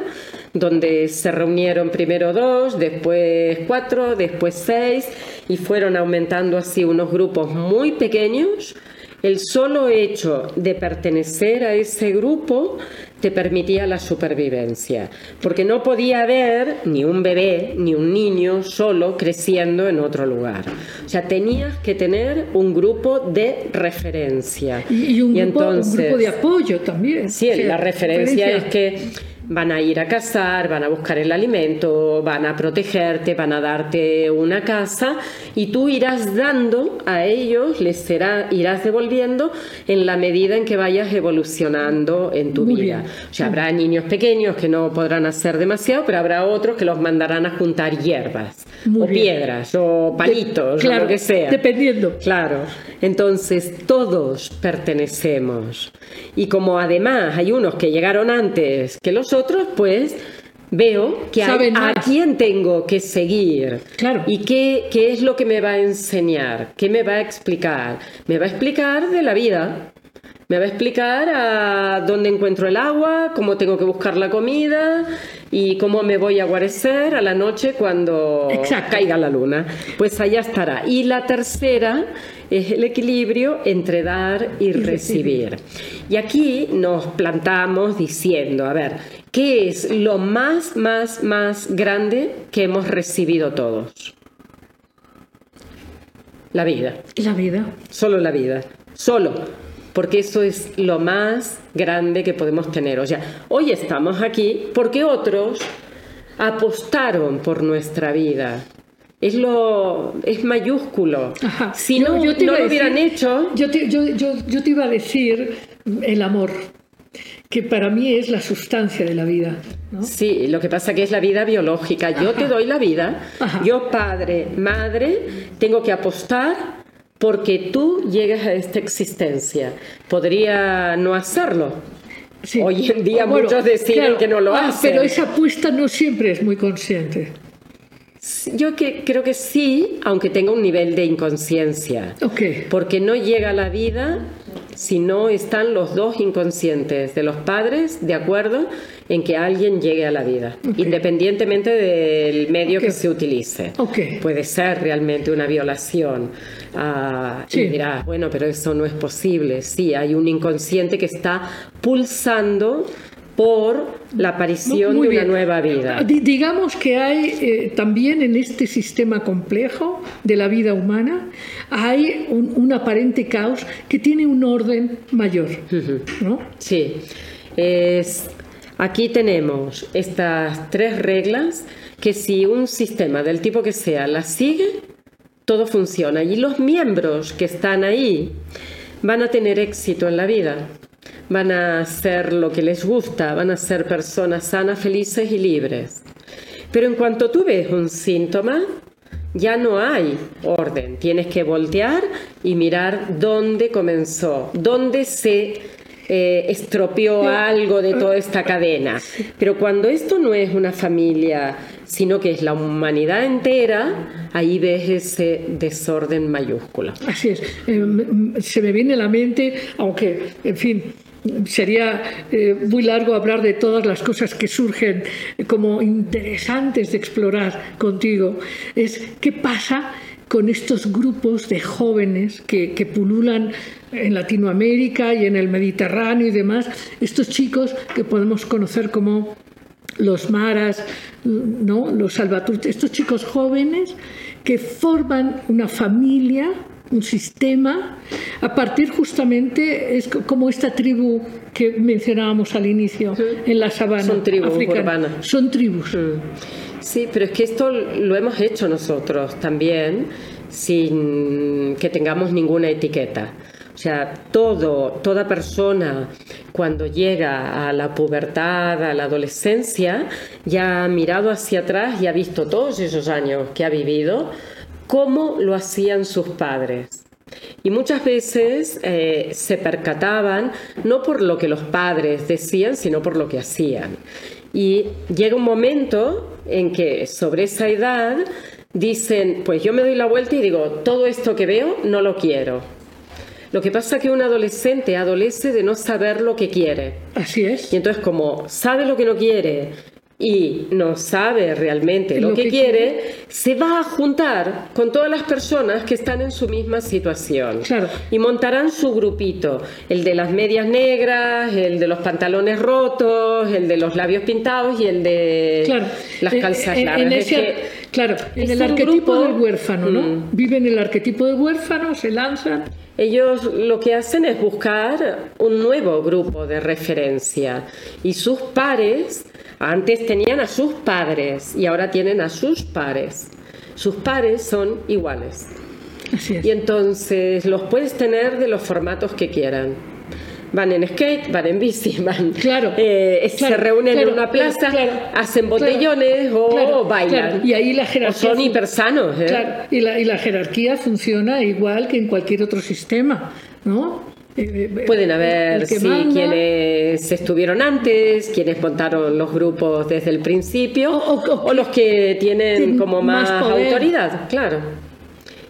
donde se reunieron primero dos, después cuatro, después seis, y fueron aumentando así unos grupos muy pequeños, el solo hecho de pertenecer a ese grupo te permitía la supervivencia, porque no podía haber ni un bebé ni un niño solo creciendo en otro lugar. O sea, tenías que tener un grupo de referencia. Y, y un, grupo, un grupo de apoyo también. Sí, O sea, la referencia es que van a ir a cazar, van a buscar el alimento, van a protegerte, van a darte una casa y tú irás dando a ellos, les será, irás devolviendo en la medida en que vayas evolucionando en tu Muy vida. bien. O sea, habrá niños pequeños que no podrán hacer demasiado, pero habrá otros que los mandarán a juntar hierbas Muy o bien. piedras o palitos claro, o lo que sea. Dependiendo. Claro, entonces todos pertenecemos. Y como además hay unos que llegaron antes que los pues veo que hay a quién tengo que seguir. Claro. ¿Y qué, qué es lo que me va a enseñar? ¿Qué me va a explicar? Me va a explicar de la vida. Me va a explicar a dónde encuentro el agua, cómo tengo que buscar la comida y cómo me voy a guarecer a la noche cuando Exacto. caiga la luna. Pues allá estará. Y la tercera es el equilibrio entre dar y recibir. Y aquí nos plantamos diciendo, a ver, ¿qué es lo más, más, más grande que hemos recibido todos? La vida. La vida. Solo la vida. Solo. Porque eso es lo más grande que podemos tener. O sea, hoy estamos aquí porque otros apostaron por nuestra vida. Es lo es mayúsculo. Ajá. Si Yo- no, yo te no lo hubieran hecho, Yo te, yo, yo, yo te iba a decir el amor, que para mí es la sustancia de la vida. ¿no? Sí, lo que pasa que es la vida biológica. Yo Ajá. te doy la vida, Ajá. yo padre, madre, tengo que apostar porque tú llegues a esta existencia. Podría no hacerlo. Sí. Hoy en día Bueno, muchos deciden que no lo ah, hacen. Pero esa apuesta no siempre es muy consciente. Yo que, creo que sí, aunque tenga un nivel de inconsciencia. Porque no llega a la vida si no están los dos inconscientes de los padres de acuerdo en que alguien llegue a la vida, independientemente del medio que se utilice. Ok. Puede ser realmente una violación. ah, Sí. Y dirás, bueno, pero eso no es posible. Sí, hay un inconsciente que está pulsando por la aparición de una nueva vida. digamos que hay eh, también en este sistema complejo de la vida humana, hay un, aparente caos que tiene un orden mayor. ¿no? Sí. Es, aquí tenemos estas tres reglas que si un sistema del tipo que sea las sigue, todo funciona. Y los miembros que están ahí van a tener éxito en la vida van a hacer lo que les gusta, van a ser personas sanas, felices y libres. Pero en cuanto tú ves un síntoma, ya no hay orden. Tienes que voltear y mirar dónde comenzó, dónde se eh, estropeó algo de toda esta cadena. Pero cuando esto no es una familia, sino que es la humanidad entera, ahí ves ese desorden mayúsculo. Así es. Eh, se me viene a la mente, aunque, en fin, sería eh, muy largo hablar de todas las cosas que surgen como interesantes de explorar contigo, es qué pasa con estos grupos de jóvenes que, pululan en Latinoamérica y en el Mediterráneo y demás, estos chicos que podemos conocer como los maras, ¿no? los salvatruches, estos chicos jóvenes que forman una familia un sistema a partir justamente es como esta tribu que mencionábamos al inicio en la sabana son tribus urbanas. Son tribus. Mm. sí pero es que esto lo hemos hecho nosotros también sin que tengamos ninguna etiqueta. O sea, todo, toda persona cuando llega a la pubertad, a la adolescencia, ya ha mirado hacia atrás y ha visto todos esos años que ha vivido cómo lo hacían sus padres. Y muchas veces eh, se percataban no por lo que los padres decían, sino por lo que hacían. Y llega un momento en que sobre esa edad dicen, pues yo me doy la vuelta y digo, todo esto que veo no lo quiero. Lo que pasa es que un adolescente adolece de no saber lo que quiere. Así es. Y entonces como sabe lo que no quiere, y no sabe realmente lo, que, quiere, se va a juntar con todas las personas que están en su misma situación. Y montarán su grupito, el de las medias negras, el de los pantalones rotos, el de los labios pintados y el de las calzas eh, largas. claro, en el arquetipo del huérfano, ¿no? Mm. Viven el arquetipo del huérfano, se lanzan. Ellos lo que hacen es buscar un nuevo grupo de referencia y sus pares antes tenían a sus padres y ahora tienen a sus pares. Sus pares son iguales. Y entonces los puedes tener de los formatos que quieran. Van en skate, van en bici, van. Claro. Eh, se reúnen en una plaza, hacen botellones o bailan. Y ahí la jerarquía. son hipersanos. ¿eh? Y la, y la jerarquía funciona igual que en cualquier otro sistema, ¿no? Pueden haber sí, quienes estuvieron antes, quienes montaron los grupos desde el principio, o, los que tienen como más, autoridad, claro,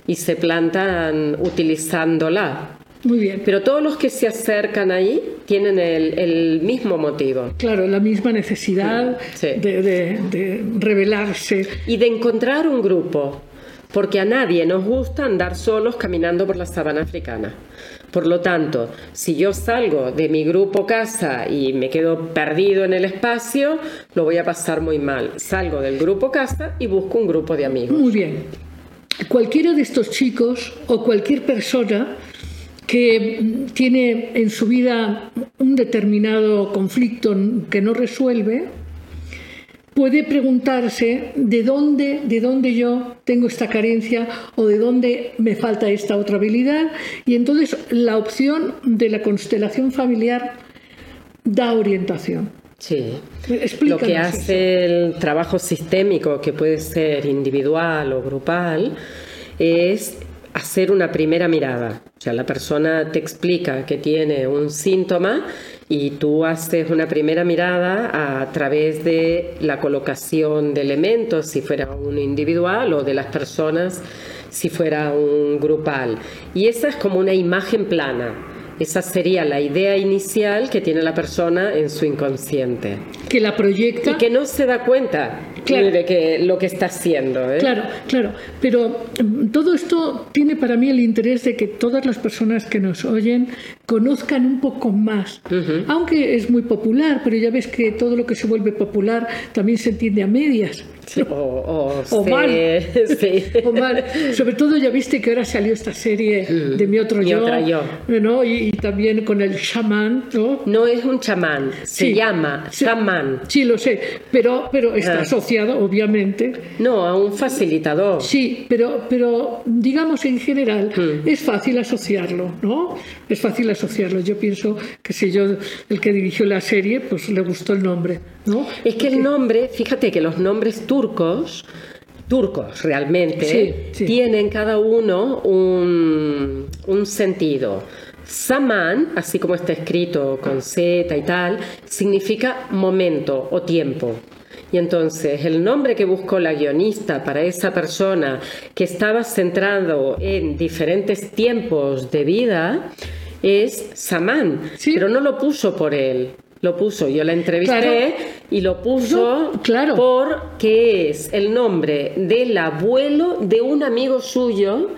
y se plantan utilizándola. Muy bien. Pero todos los que se acercan ahí tienen el, mismo motivo. Claro, la misma necesidad De, de revelarse. Y de encontrar un grupo, porque a nadie nos gusta andar solos caminando por la sabana africana. Por lo tanto, si yo salgo de mi grupo casa y me quedo perdido en el espacio, lo voy a pasar muy mal. Salgo del grupo casa y busco un grupo de amigos. Muy bien. Cualquiera de estos chicos o cualquier persona que tiene en su vida un determinado conflicto que no resuelve, puede preguntarse de dónde, de dónde yo tengo esta carencia o de dónde me falta esta otra habilidad. Y entonces la opción de la constelación familiar da orientación. Sí. Lo que hace el trabajo sistémico, que puede ser individual o grupal, es hacer una primera mirada. O sea, la persona te explica que tiene un síntoma y tú haces una primera mirada a través de la colocación de elementos, si fuera un individual, o de las personas, si fuera un grupal. Y esa es como una imagen plana. Esa sería la idea inicial que tiene la persona en su inconsciente. Que la proyecta. Y que no se da cuenta de que lo que está haciendo. ¿eh? Claro, claro. Pero mm, todo esto tiene para mí el interés de que todas las personas que nos oyen conozcan un poco más. Aunque es muy popular, pero ya ves que todo lo que se vuelve popular también se entiende a medias. O, mal. Sobre todo ya viste que ahora salió esta serie de Mi Otro Yo. ¿no? Y, también con el chamán. No, no es un chamán, se llama chamán. Sí, lo sé, pero, pero está ah. asociado, obviamente. No, a un facilitador. Sí, pero, pero digamos en general mm. es fácil asociarlo, ¿no? Es fácil asociarlo. Yo pienso que si yo, el que dirigió la serie, pues le gustó el nombre, ¿no? Es que el nombre, fíjate que los nombres turcos, turcos realmente, tienen cada uno un, un sentido. Saman, así como está escrito con Z y tal, significa momento o tiempo. Y entonces el nombre que buscó la guionista para esa persona que estaba centrado en diferentes tiempos de vida es Saman, pero no lo puso por él, lo puso, yo la entrevisté y lo puso claro. porque es el nombre del abuelo de un amigo suyo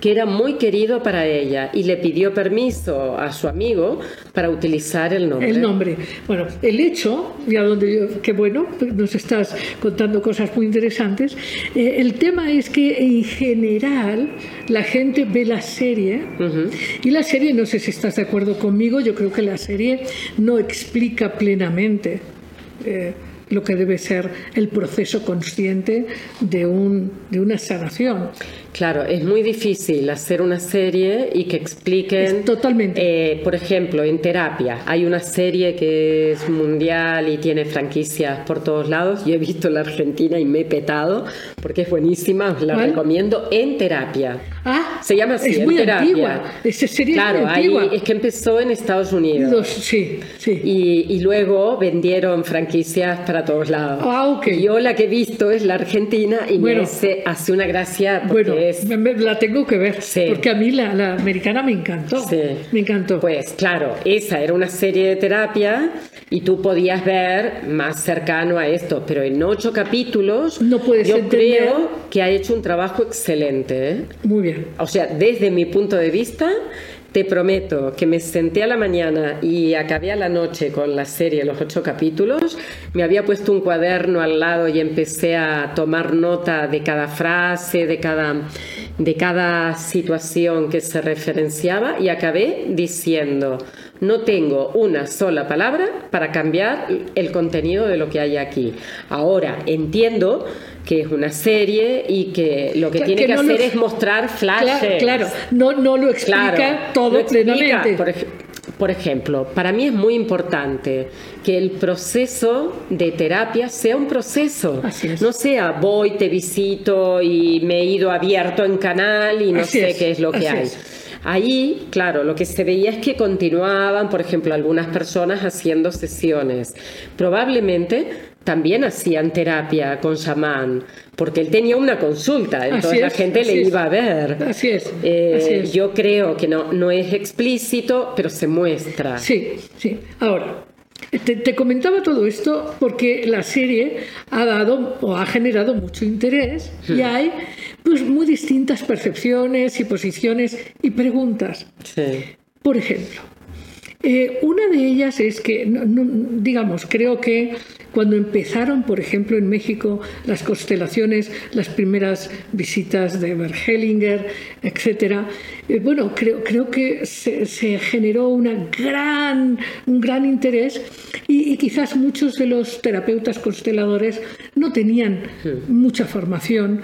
que era muy querido para ella y le pidió permiso a su amigo para utilizar el nombre. El nombre. Bueno, el hecho, ya donde yo, qué bueno, nos estás contando cosas muy interesantes. Eh, el tema es que en general la gente ve la serie y la serie, no sé si estás de acuerdo conmigo, yo creo que la serie no explica plenamente. Eh, lo que debe ser el proceso consciente de, un, de una sanación. Claro, es muy difícil hacer una serie y que expliquen. totalmente. Eh, por ejemplo, en terapia. Hay una serie que es mundial y tiene franquicias por todos lados. Yo he visto la Argentina y me he petado porque es buenísima. Os la recomiendo en terapia. Ah, se llama así. Es muy antigua. Esa serie claro, es antigua. es que empezó en Estados Unidos. Sí, sí. Y, y, luego vendieron franquicias para todos lados. Ah, ok. yo la que he visto es la Argentina y me hace, hace una gracia. Bueno, la tengo que ver, porque a mí la, americana me encantó. Me encantó. Pues claro, esa era una serie de terapia y tú podías ver más cercano a esto, pero en ocho capítulos no puedes yo creo que ha hecho un trabajo excelente. ¿eh? Muy bien. O sea, desde mi punto de vista, te prometo que me senté a la mañana y acabé a la noche con la serie, los ocho capítulos. Me había puesto un cuaderno al lado y empecé a tomar nota de cada frase, de cada, de cada situación que se referenciaba y acabé diciendo, no tengo una sola palabra para cambiar el contenido de lo que hay aquí. Ahora entiendo que es una serie y que lo que tiene que, hacer es mostrar flashes. Claro, no, no lo explica todo plenamente. Por, ejemplo, para mí es muy importante que el proceso de terapia sea un proceso. No sea voy, te visito y me he ido abierto en canal y no sé qué es lo que hay. Ahí, claro, lo que se veía es que continuaban, por ejemplo, algunas personas haciendo sesiones. Probablemente también hacían terapia con chamán, porque él tenía una consulta, entonces la gente le iba a ver. Así es, eh, Yo creo que no, no es explícito, pero se muestra. Sí, sí. Ahora, te, comentaba todo esto porque la serie ha dado o ha generado mucho interés y hay pues muy distintas percepciones y posiciones y preguntas. Sí. Por ejemplo, eh, una de ellas es que, digamos, creo que cuando empezaron, por ejemplo, en México las constelaciones, las primeras visitas de Bergelinger, etc., eh, bueno, creo, creo que se, generó una gran, un gran interés y, quizás muchos de los terapeutas consteladores no tenían mucha formación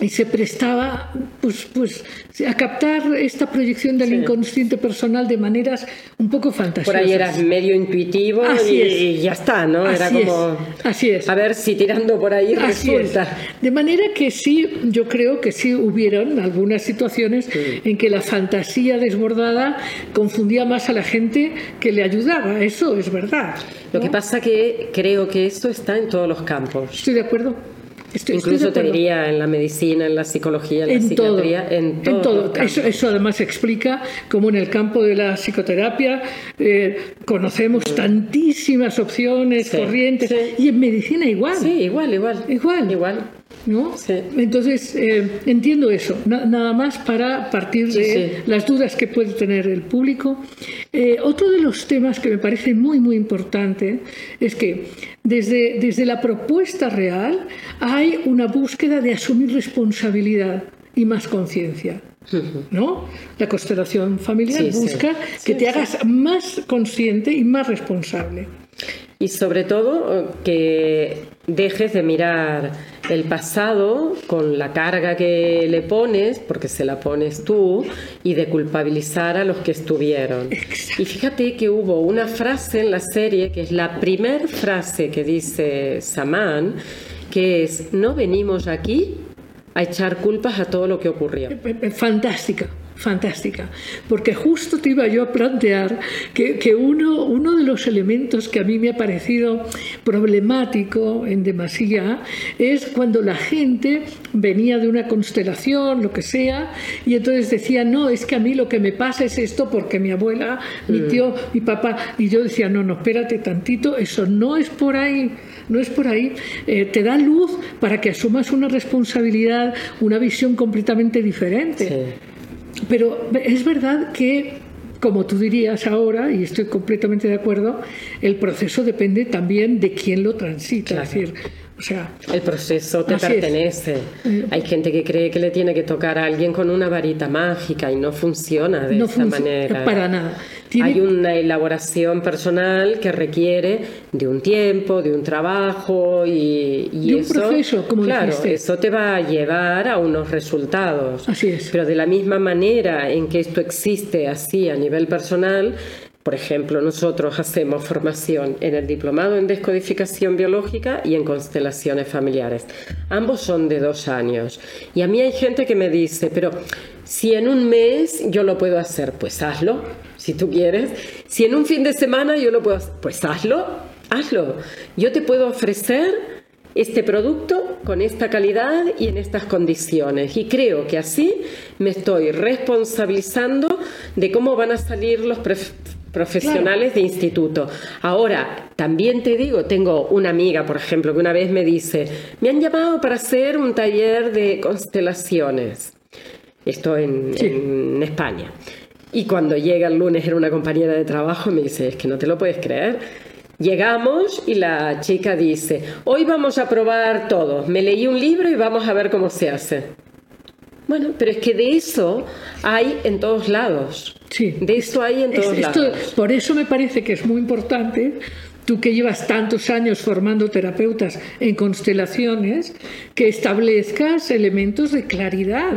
y se prestaba pues, pues, a captar esta proyección del inconsciente personal de maneras un poco fantásticas. Por ahí era medio intuitivo y, ya está, ¿no? era como. Así es. A ver si tirando por ahí resulta. De manera que sí, yo creo que sí hubieron algunas situaciones en que la fantasía desbordada confundía más a la gente que le ayudaba. Eso es verdad. Lo que pasa que creo que esto está en todos los campos. Estoy de acuerdo. Incluso te diría en la medicina, en la psicología, en, la psiquiatría, en todo. En todo. Eso, eso, además explica cómo en el campo de la psicoterapia eh, conocemos tantísimas opciones, corrientes, y en medicina igual. Sí, igual, igual. Igual. Igual. ¿No? Entonces, eh, entiendo eso, nada más para partir de las dudas que puede tener el público. Eh, otro de los temas que me parece muy, muy importante es que desde, desde la propuesta real hay una búsqueda de asumir responsabilidad y más conciencia. ¿no? La constelación familiar busca que te hagas más consciente y más responsable. Y sobre todo que dejes de mirar el pasado con la carga que le pones, porque se la pones tú, y de culpabilizar a los que estuvieron. Y fíjate que hubo una frase en la serie, que es la primer frase que dice Samán, que es, no venimos aquí a echar culpas a todo lo que ocurrió. Eh, eh, fantástica fantástica, porque justo te iba yo a plantear que, que, uno, uno de los elementos que a mí me ha parecido problemático en demasía es cuando la gente venía de una constelación, lo que sea, y entonces decía, no, es que a mí lo que me pasa es esto porque mi abuela, mi mm. tío, mi papá, y yo decía, no, no, espérate tantito, eso no es por ahí no es por ahí. Eh, te da luz para que asumas una responsabilidad, una visión completamente diferente. Pero es verdad que, como tú dirías ahora, y estoy completamente de acuerdo, el proceso depende también de quién lo transita. Es decir, o sea, el proceso te pertenece. Eh, Hay gente que cree que le tiene que tocar a alguien con una varita mágica y no funciona de no esa manera. Para nada. Hay una elaboración personal que requiere de un tiempo, de un trabajo y, y eso, un proceso, como claro, eso te va a llevar a unos resultados. Así es. Pero de la misma manera en que esto existe así a nivel personal, por ejemplo, nosotros hacemos formación en el diplomado en descodificación biológica y en constelaciones familiares. Ambos son de dos años. Y a mí hay gente que me dice, pero si en un mes yo lo puedo hacer, pues hazlo, si tú quieres. Si en un fin de semana yo lo puedo hacer, pues hazlo, hazlo. Yo te puedo ofrecer este producto con esta calidad y en estas condiciones. Y creo que así me estoy responsabilizando de cómo van a salir los profesionales de instituto. Ahora, también te digo, tengo una amiga, por ejemplo, que una vez me dice, me han llamado para hacer un taller de constelaciones. Esto en, en España. Y cuando llega el lunes era una compañera de trabajo y me dice, es que no te lo puedes creer. Llegamos y la chica dice, hoy vamos a probar todo. Me leí un libro y vamos a ver cómo se hace. Bueno, pero es que de eso hay en todos lados. Sí. De eso hay en todos lados. Por eso me parece que es muy importante tú que llevas tantos años formando terapeutas en constelaciones, que establezcas elementos de claridad,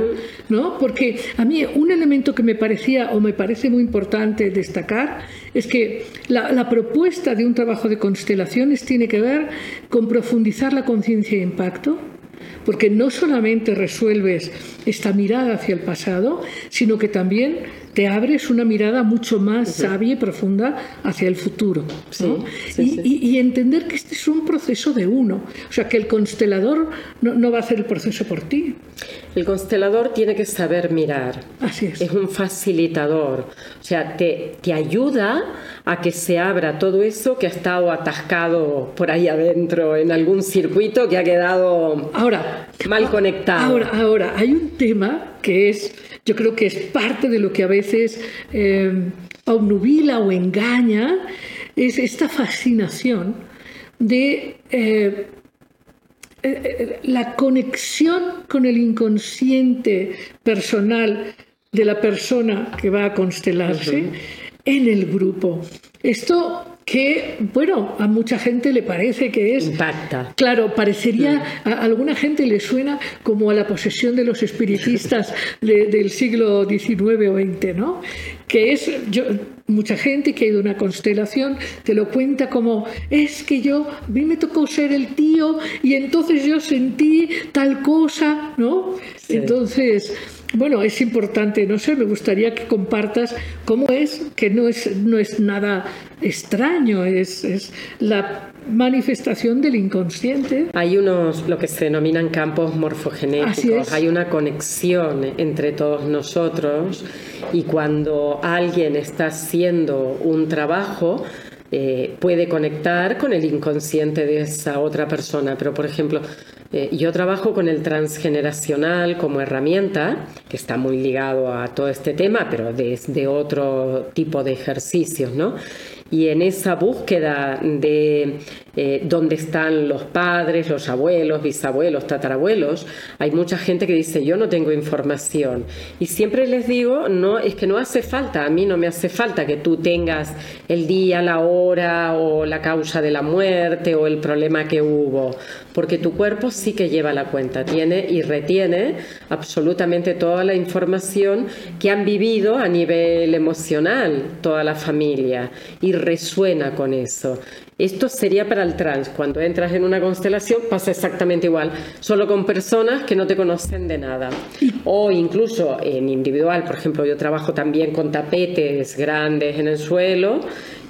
¿no? Porque a mí un elemento que me parecía o me parece muy importante destacar es que la, la propuesta de un trabajo de constelaciones tiene que ver con profundizar la conciencia de impacto, porque no solamente resuelves esta mirada hacia el pasado, sino que también te abres una mirada mucho más sabia y profunda hacia el futuro. y, entender que este es un proceso de uno, o sea, que el constelador no, va a hacer el proceso por ti. El constelador tiene que saber mirar. Así es. Es un facilitador, o sea, te, te ayuda a que se abra todo eso que ha estado atascado por ahí adentro en algún circuito que ha quedado ahora, mal conectado. Ahora, ahora, hay un tema que es yo creo que es parte de lo que a veces eh, obnubila o engaña, es esta fascinación de eh, eh, la conexión con el inconsciente personal de la persona que va a constelarse en el grupo. Esto que, bueno, a mucha gente le parece que es... Impacta. Claro, parecería, a alguna gente le suena como a la posesión de los espiritistas del siglo XIX o XX, ¿no? Que es, yo, mucha gente que ha ido a una constelación te lo cuenta como, es que yo, a mí me tocó ser el tío y entonces yo sentí tal cosa, ¿no? Entonces bueno, es importante, no sé, me gustaría que compartas cómo es, que no es, no es nada extraño, es, es la manifestación del inconsciente. Hay unos, lo que se denominan campos morfogenéticos, hay una conexión entre todos nosotros y cuando alguien está haciendo un trabajo, eh, puede conectar con el inconsciente de esa otra persona. Pero, por ejemplo, eh, yo trabajo con el transgeneracional como herramienta, que está muy ligado a todo este tema, pero desde otro tipo de ejercicios, ¿no? Y en esa búsqueda de eh, dónde están los padres, los abuelos, bisabuelos, tatarabuelos, hay mucha gente que dice yo no tengo información. Y siempre les digo, no, es que no hace falta, a mí no me hace falta que tú tengas el día, la hora o la causa de la muerte o el problema que hubo, porque tu cuerpo sí que lleva la cuenta, tiene y retiene absolutamente toda la información que han vivido a nivel emocional toda la familia y resuena con eso. Esto sería para el trans. Cuando entras en una constelación pasa exactamente igual, solo con personas que no te conocen de nada. O incluso en individual, por ejemplo, yo trabajo también con tapetes grandes en el suelo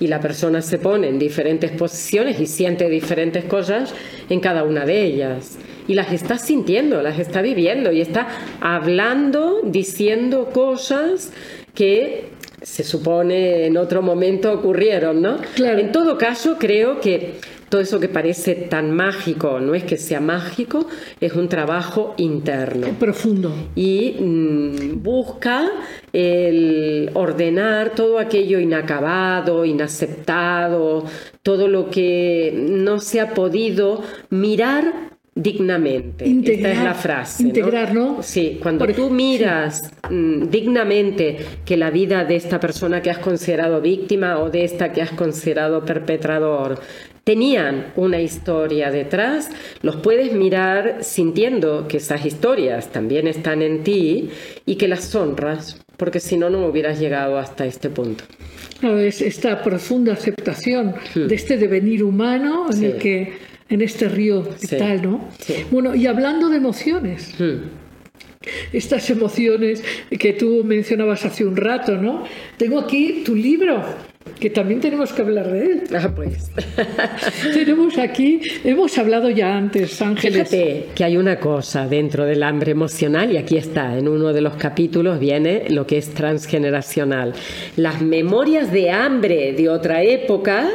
y la persona se pone en diferentes posiciones y siente diferentes cosas en cada una de ellas. Y las está sintiendo, las está viviendo y está hablando, diciendo cosas que se supone en otro momento ocurrieron, ¿no? Claro. En todo caso, creo que todo eso que parece tan mágico, no es que sea mágico, es un trabajo interno. Profundo. Y mm, busca el ordenar todo aquello inacabado, inaceptado, todo lo que no se ha podido mirar dignamente. Integrar, Esta es la frase. Integrar, ¿no? Sí, cuando tú miras mm, dignamente que la vida de esta persona que has considerado víctima o de esta que has considerado perpetrador tenían una historia detrás, los puedes mirar sintiendo que esas historias también están en ti y que las honras, porque si no, no hubieras llegado hasta este punto. es esta profunda aceptación Hmm. de este devenir humano en Sí. el que en este río y Sí, tal, ¿no? sí. Bueno, y hablando de emociones, Hmm. estas emociones que tú mencionabas hace un rato, ¿no? Tengo aquí tu libro, que también tenemos que hablar de él. Ah, pues. tenemos aquí, hemos hablado ya antes, Ángeles. Fíjate que hay una cosa dentro del hambre emocional y aquí está, en uno de los capítulos viene lo que es transgeneracional. Las memorias de hambre de otra época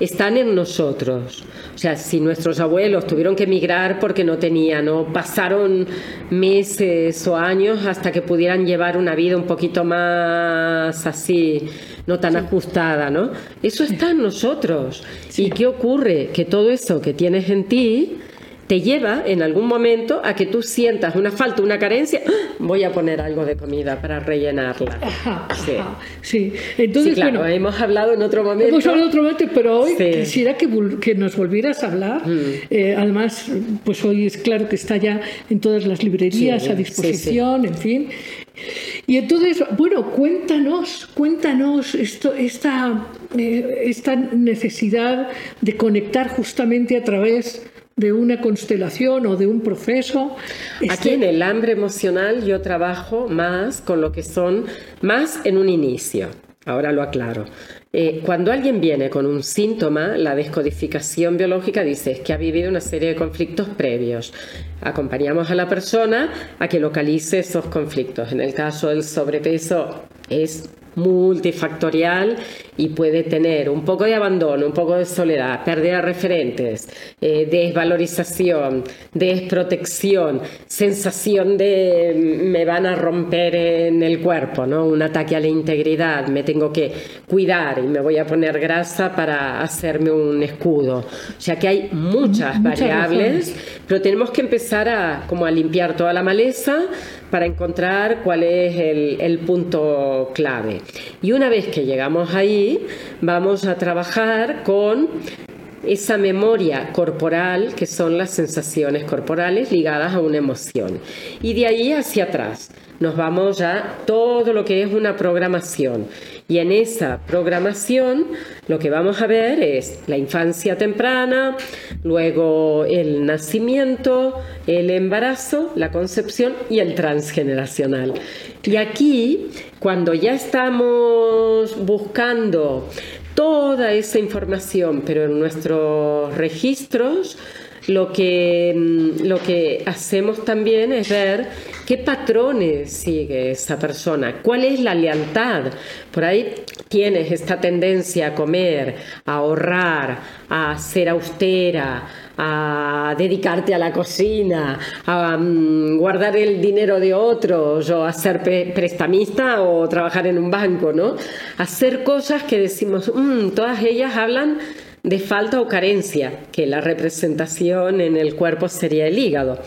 están en nosotros. O sea, si nuestros abuelos tuvieron que emigrar porque no tenían, o pasaron meses o años hasta que pudieran llevar una vida un poquito más así, no tan ajustada, ¿no? Eso está en nosotros. ¿Y qué ocurre? Que todo eso que tienes en ti te lleva en algún momento a que tú sientas una falta, una carencia, ¡ah! voy a poner algo de comida para rellenarla. Ajá, Sí. ajá, sí. Entonces, Sí, claro, bueno, hemos hablado en otro momento. Hemos hablado otro momento, pero hoy Sí. Mm. quisiera que, que nos volvieras a hablar. Eh, además, pues hoy es claro que está ya en todas las librerías Sí, a disposición, en fin. Y entonces, bueno, cuéntanos, cuéntanos esto, esta, eh, esta necesidad de conectar justamente a través de una constelación o de un proceso. Aquí en el hambre emocional yo trabajo más con lo que son, más en un inicio. Ahora lo aclaro. Eh, cuando alguien viene con un síntoma, la descodificación biológica dice que ha vivido una serie de conflictos previos. Acompañamos a la persona a que localice esos conflictos. En el caso del sobrepeso es multifactorial y puede tener un poco de abandono, un poco de soledad, pérdida de referentes, eh, desvalorización, desprotección, sensación de mm, me van a romper en el cuerpo, ¿no? un ataque a la integridad, me tengo que cuidar y me voy a poner grasa para hacerme un escudo. O sea que hay muchas, Muchas variables, razones. pero tenemos que empezar a, como a limpiar toda la maleza para encontrar cuál es el, el punto clave. Y una vez que llegamos ahí, vamos a trabajar con esa memoria corporal, que son las sensaciones corporales ligadas a una emoción. Y de ahí hacia atrás nos vamos a todo lo que es una programación. Y en esa programación lo que vamos a ver es la infancia temprana, luego el nacimiento, el embarazo, la concepción y el transgeneracional. Y aquí, cuando ya estamos buscando toda esa información, pero en nuestros registros, lo que, mm, lo que hacemos también es ver qué patrones sigue esa persona, cuál es la lealtad. Por ahí tienes esta tendencia a comer, a ahorrar, a ser austera, a dedicarte a la cocina, a mm, guardar el dinero de otros o a ser prestamista o trabajar en un banco, ¿no? Hacer cosas que decimos, mm, todas ellas hablan de falta o carencia, que la representación en el cuerpo sería el hígado.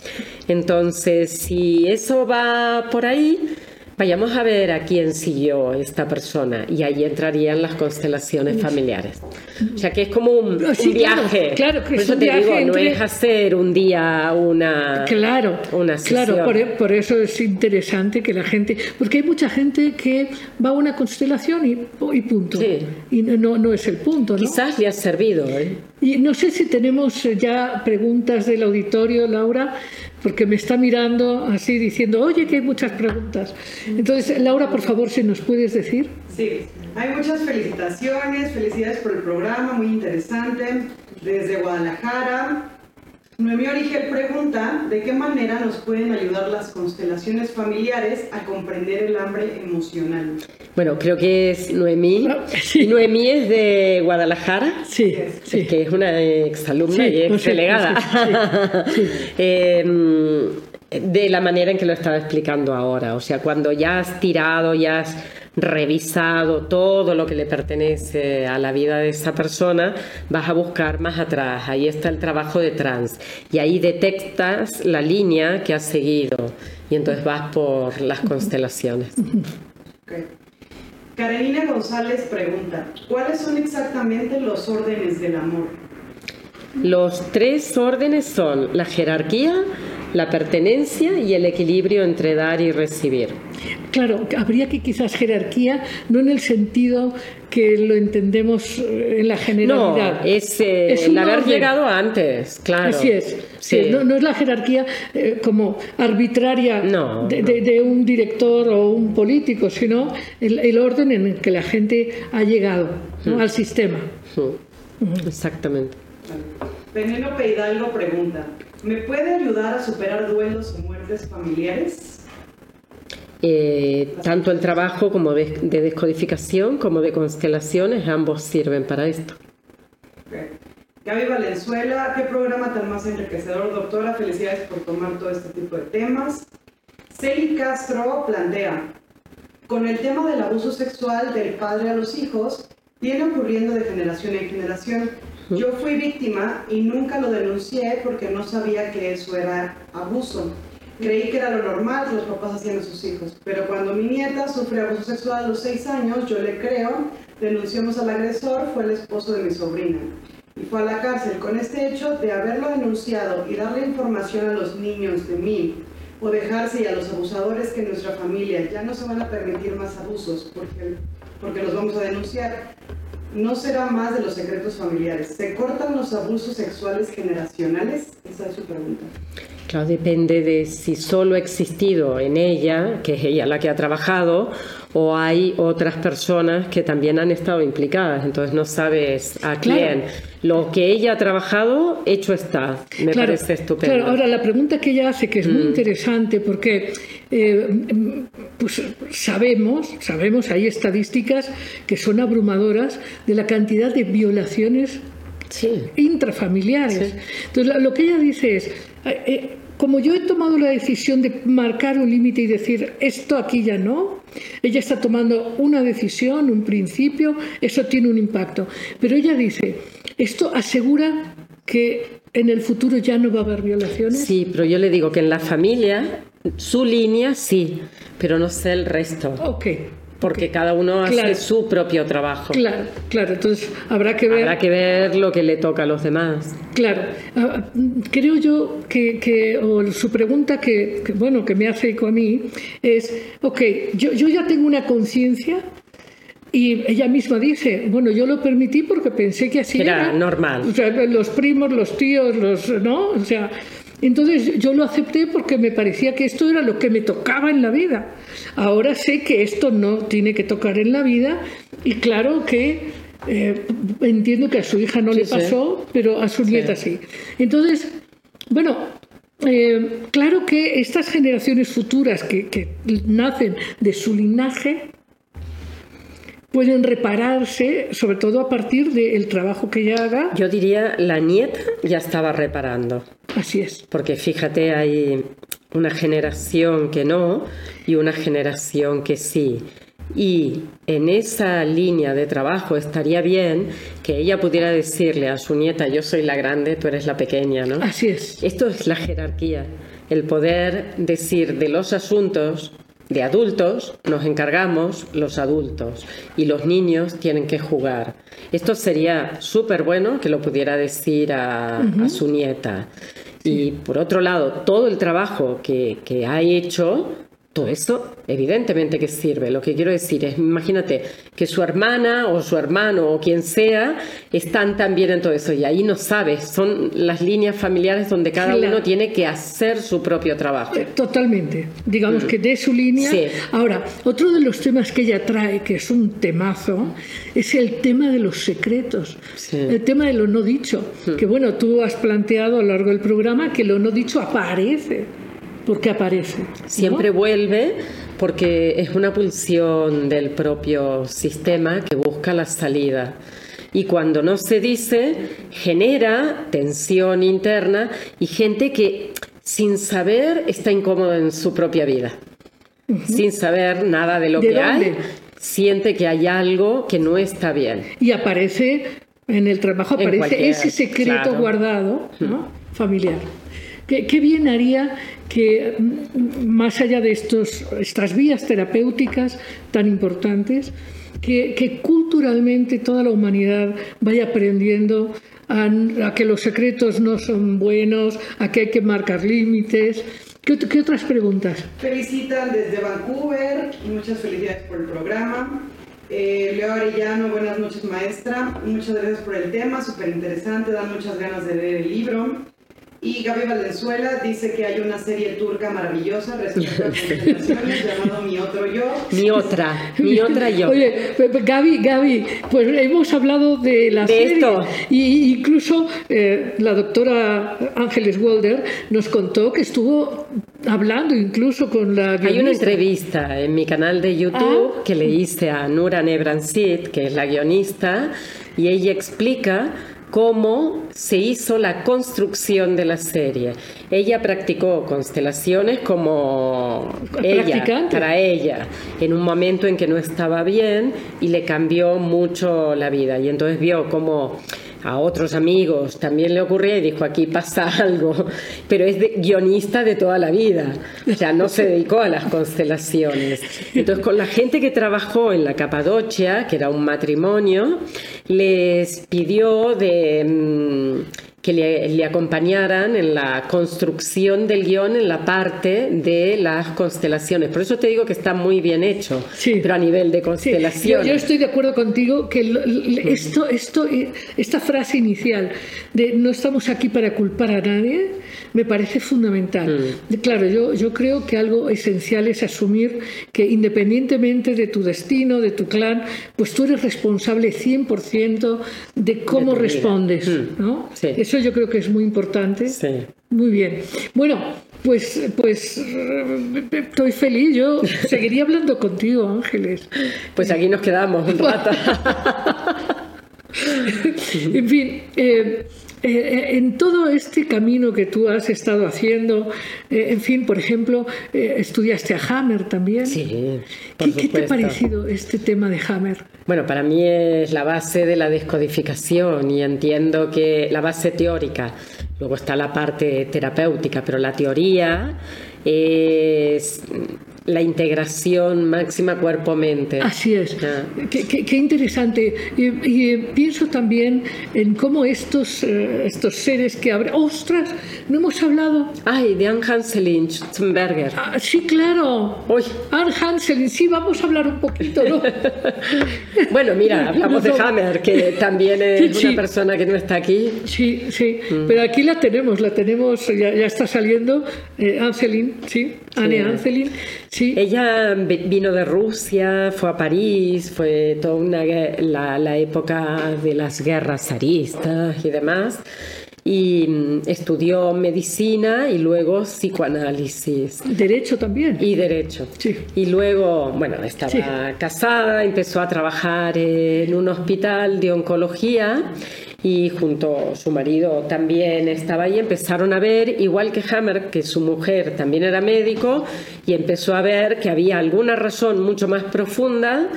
Entonces, si eso va por ahí, Vayamos a ver a quién siguió esta persona y ahí entrarían las constelaciones familiares. O sea que es como un, viaje. Claro, por eso te digo, no es hacer un día una Claro, una claro, e, por, eso es interesante que la gente, porque hay mucha gente que va a una constelación y, y punto. Y no, no es el punto. Quizás le ha servido. ¿eh? Y no sé si tenemos ya preguntas del auditorio, Laura porque me está mirando así diciendo, oye, que hay muchas preguntas. Entonces, Laura, por favor, si nos puedes decir. Sí, hay muchas felicitaciones, felicidades por el programa, muy interesante, desde Guadalajara. Noemí Origel pregunta, ¿de qué manera nos pueden ayudar las constelaciones familiares a comprender el hambre emocional? Bueno, creo que es Noemí. Noemí es de Guadalajara. Sí, sí. que es una exalumna y ex delegada. Em, de la manera en que lo estaba explicando ahora. O sea, cuando ya has tirado, ya has revisado todo lo que le pertenece a la vida de esa persona, vas a buscar más atrás. Ahí está el trabajo de trans. Y ahí detectas la línea que has seguido. Y entonces vas por las constelaciones. Okay. Carolina González pregunta, ¿cuáles son exactamente los órdenes del amor? Los tres órdenes son la jerarquía, la pertenencia y el equilibrio entre dar y recibir. Claro, habría que quizás jerarquía, no en el sentido que lo entendemos eh, en la generalidad. No, es, eh, el haber llegado antes, claro. Así es. no, es la jerarquía eh, como arbitraria de, un director o un político, sino el, orden en el que la gente ha llegado hmm. al sistema. Hmm. Exactamente. Penélope Hidalgo pregunta, ¿me puede ayudar a superar duelos o muertes familiares? Eh, tanto el trabajo como de, descodificación como de constelaciones, ambos sirven para esto. Gaby Valenzuela, qué programa tan más enriquecedor, doctora. Felicidades por tomar todo este tipo de temas. Celi Castro plantea, con el tema del abuso sexual del padre a los hijos, viene ocurriendo de generación en generación. Yo fui víctima y nunca lo denuncié porque no sabía que eso era abuso. Creí que era lo normal que los papás hacían a sus hijos. Pero cuando mi nieta sufre abuso sexual a los seis años, yo le creo, denunciamos al agresor, fue el esposo de mi sobrina. Y fue a la cárcel. Con este hecho de haberlo denunciado y darle información a los niños de mí, o dejarse y a los abusadores que en nuestra familia ya no se van a permitir más abusos porque, porque los vamos a denunciar no será más de los secretos familiares. ¿Se cortan los abusos sexuales generacionales? Esa es su pregunta. Claro, depende de si solo ha existido en ella, que es ella la que ha trabajado, o hay otras personas que también han estado implicadas. Entonces no sabes a quién. Lo que ella ha trabajado, hecho está. Me parece estupendo. Claro, ahora la pregunta que ella hace, que es muy mm. interesante, porque eh, pues sabemos, sabemos, hay estadísticas que son abrumadoras de la cantidad de violaciones intrafamiliares. Entonces, lo que ella dice es, eh, eh, como yo he tomado la decisión de marcar un límite y decir esto aquí ya no, ella está tomando una decisión, un principio, eso tiene un impacto. Pero ella dice, esto asegura que en el futuro ya no va a haber violaciones. Sí, pero yo le digo que en la familia, su línea sí, pero no sé el resto. Ok porque cada uno hace su propio trabajo. Claro, claro, entonces habrá que ver... Habrá que ver lo que le toca a los demás. Claro, ah, creo yo que, o su pregunta que, bueno, que me hace eco a mí es, ok, yo, yo ya tengo una conciencia Y ella misma dice, bueno, yo lo permití porque pensé que así era, era. normal. O sea, los primos, los tíos, los, ¿no? O sea, entonces yo lo acepté porque me parecía que esto era lo que me tocaba en la vida. Ahora sé que esto no tiene que tocar en la vida y claro que eh, entiendo que a su hija no Sí, le sí. pasó, pero a su nieta sí. Entonces, bueno, eh, claro que estas generaciones futuras que, que nacen de su linaje pueden repararse, sobre todo a partir del trabajo que ella haga. Yo diría, la nieta ya estaba reparando. Así es. Porque fíjate, hay una generación que no y una generación que sí. Y en esa línea de trabajo estaría bien que ella pudiera decirle a su nieta, yo soy la grande, tú eres la pequeña, ¿no? Así es. Esto es la jerarquía, el poder decir de los asuntos de adultos nos encargamos los adultos y los niños tienen que jugar. Esto sería súper bueno que lo pudiera decir a, a su nieta. Y por otro lado, todo el trabajo que, que ha hecho, todo eso evidentemente que sirve. Lo que quiero decir es, imagínate que su hermana o su hermano o quien sea están también en todo eso y ahí no sabes, son las líneas familiares donde cada Claro. uno tiene que hacer su propio trabajo. Eh, Totalmente. Digamos que de su línea. Sí. Ahora, otro de los temas que ella trae, que es un temazo, es el tema de los secretos. Sí. El tema de lo no dicho. Que bueno, tú has planteado a lo largo del programa que lo no dicho aparece. Porque aparece. ¿no? Siempre vuelve porque es una pulsión del propio sistema que busca la salida. Y cuando no se dice, genera tensión interna y gente que sin saber está incómoda en su propia vida. Sin saber nada de lo ¿De que hay, dónde? siente que hay algo que no está bien. Y aparece en el trabajo, En aparece ese secreto claro. guardado, ¿no? familiar. ¿Qué, qué bien haría que, mm, más allá de estos, estas vías terapéuticas tan importantes, que, que culturalmente toda la humanidad vaya aprendiendo a, a que los secretos no son buenos, a que hay que marcar límites? ¿Qué, qué otras preguntas? Felicitan desde Vancouver, muchas felicidades por el programa. Eh, Leo Arellano, buenas noches maestra, muchas gracias por el tema, súper interesante, dan muchas ganas de leer el libro. Y Gaby Valenzuela dice que hay una serie turca maravillosa respecto a constelaciones llamado Mi Otro Yo. Mi otra, mi otra yo. Oye, Gaby, Gaby, pues hemos hablado de la De serie esto. y incluso eh, la doctora Ángeles Walder nos contó que estuvo hablando incluso con la Hay una guionista. entrevista en mi canal de YouTube Ah. que le hice a Nura Nebransit, que es la guionista, y ella explica cómo se hizo la construcción de la serie. Ella practicó constelaciones como ella, para ella, en un momento en que no estaba bien y le cambió mucho la vida. Y entonces vio cómo a otros amigos también le ocurría y dijo, aquí pasa algo, pero es guionista de toda la vida, o sea, no se dedicó a las constelaciones. Entonces, con la gente que trabajó en la Capadocia, que era un matrimonio, les pidió de... mm, que le, le acompañaran en la construcción del guion en la parte de las constelaciones. Por eso te digo que está muy bien hecho, Sí. pero a nivel de Sí, yo, estoy de acuerdo contigo que esto, esto, eh, esta frase inicial de no estamos aquí para culpar a nadie me parece fundamental. Mm. Claro, yo, yo creo que algo esencial es asumir que independientemente de tu destino, de tu clan, pues tú eres responsable 100% de cómo respondes. Mm. ¿no? Sí. Eso yo creo que es muy importante. Sí. Muy bien. Bueno, pues, pues estoy feliz. Yo seguiría hablando contigo, Ángeles. Pues aquí nos quedamos un rato. En fin, eh, eh, en todo este camino que tú has estado haciendo, eh, en fin, por ejemplo, eh, estudiaste a Hammer también. Sí, por ¿Qué, qué te ha parecido este tema de Hammer? Bueno, para mí es la base de la descodificación y entiendo que la base teórica, luego está la parte terapéutica, pero la teoría es la integración máxima cuerpo-mente. Así es. Ah. Qué, qué- qué interesante. Y, y, eh, pienso también en cómo estos, eh, estos seres que abren... ¡Ostras! No hemos hablado. Ay, de Anne Hanselin, Schutzenberger. Ah, sí, claro. Uy. Anne Hanselin, sí, vamos a hablar un poquito, ¿no? Bueno, mira, hablamos de. Hammer, que también es Sí, sí. una persona que no está aquí. Sí, sí, Mm. pero aquí la tenemos, la tenemos, ya, ya está saliendo, eh, Anselin, sí, Anne Sí. Anselin, sí. Ella vi- vino de Rusia, fue a París, fue toda una, la, la época de las guerras zaristas y demás. Y mm, estudió medicina y luego psicoanálisis Derecho también. y derecho. Sí. Y luego, bueno, estaba Sí. casada, empezó a trabajar en un hospital de oncología y junto a su marido también estaba ahí, empezaron a ver, igual que Hammer, que su mujer también era médico, y empezó a ver que había alguna razón mucho más profunda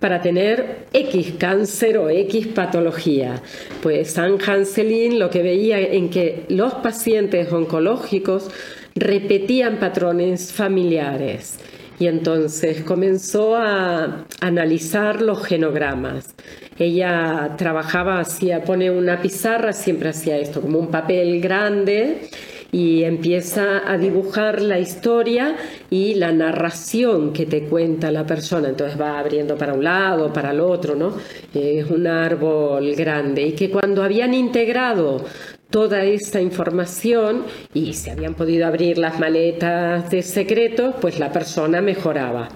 para tener X cáncer o X patología. Pues San Hanselin lo que veía en que los pacientes oncológicos repetían patrones familiares y entonces comenzó a analizar los genogramas. Ella trabajaba, hacía, pone una pizarra, siempre hacía esto, como un papel grande y empieza a dibujar la historia y la narración que te cuenta la persona. Entonces va abriendo para un lado, para el otro, ¿no? Es un árbol grande. Y que cuando habían integrado toda esta información y se habían podido abrir las maletas de secretos, pues la persona mejoraba.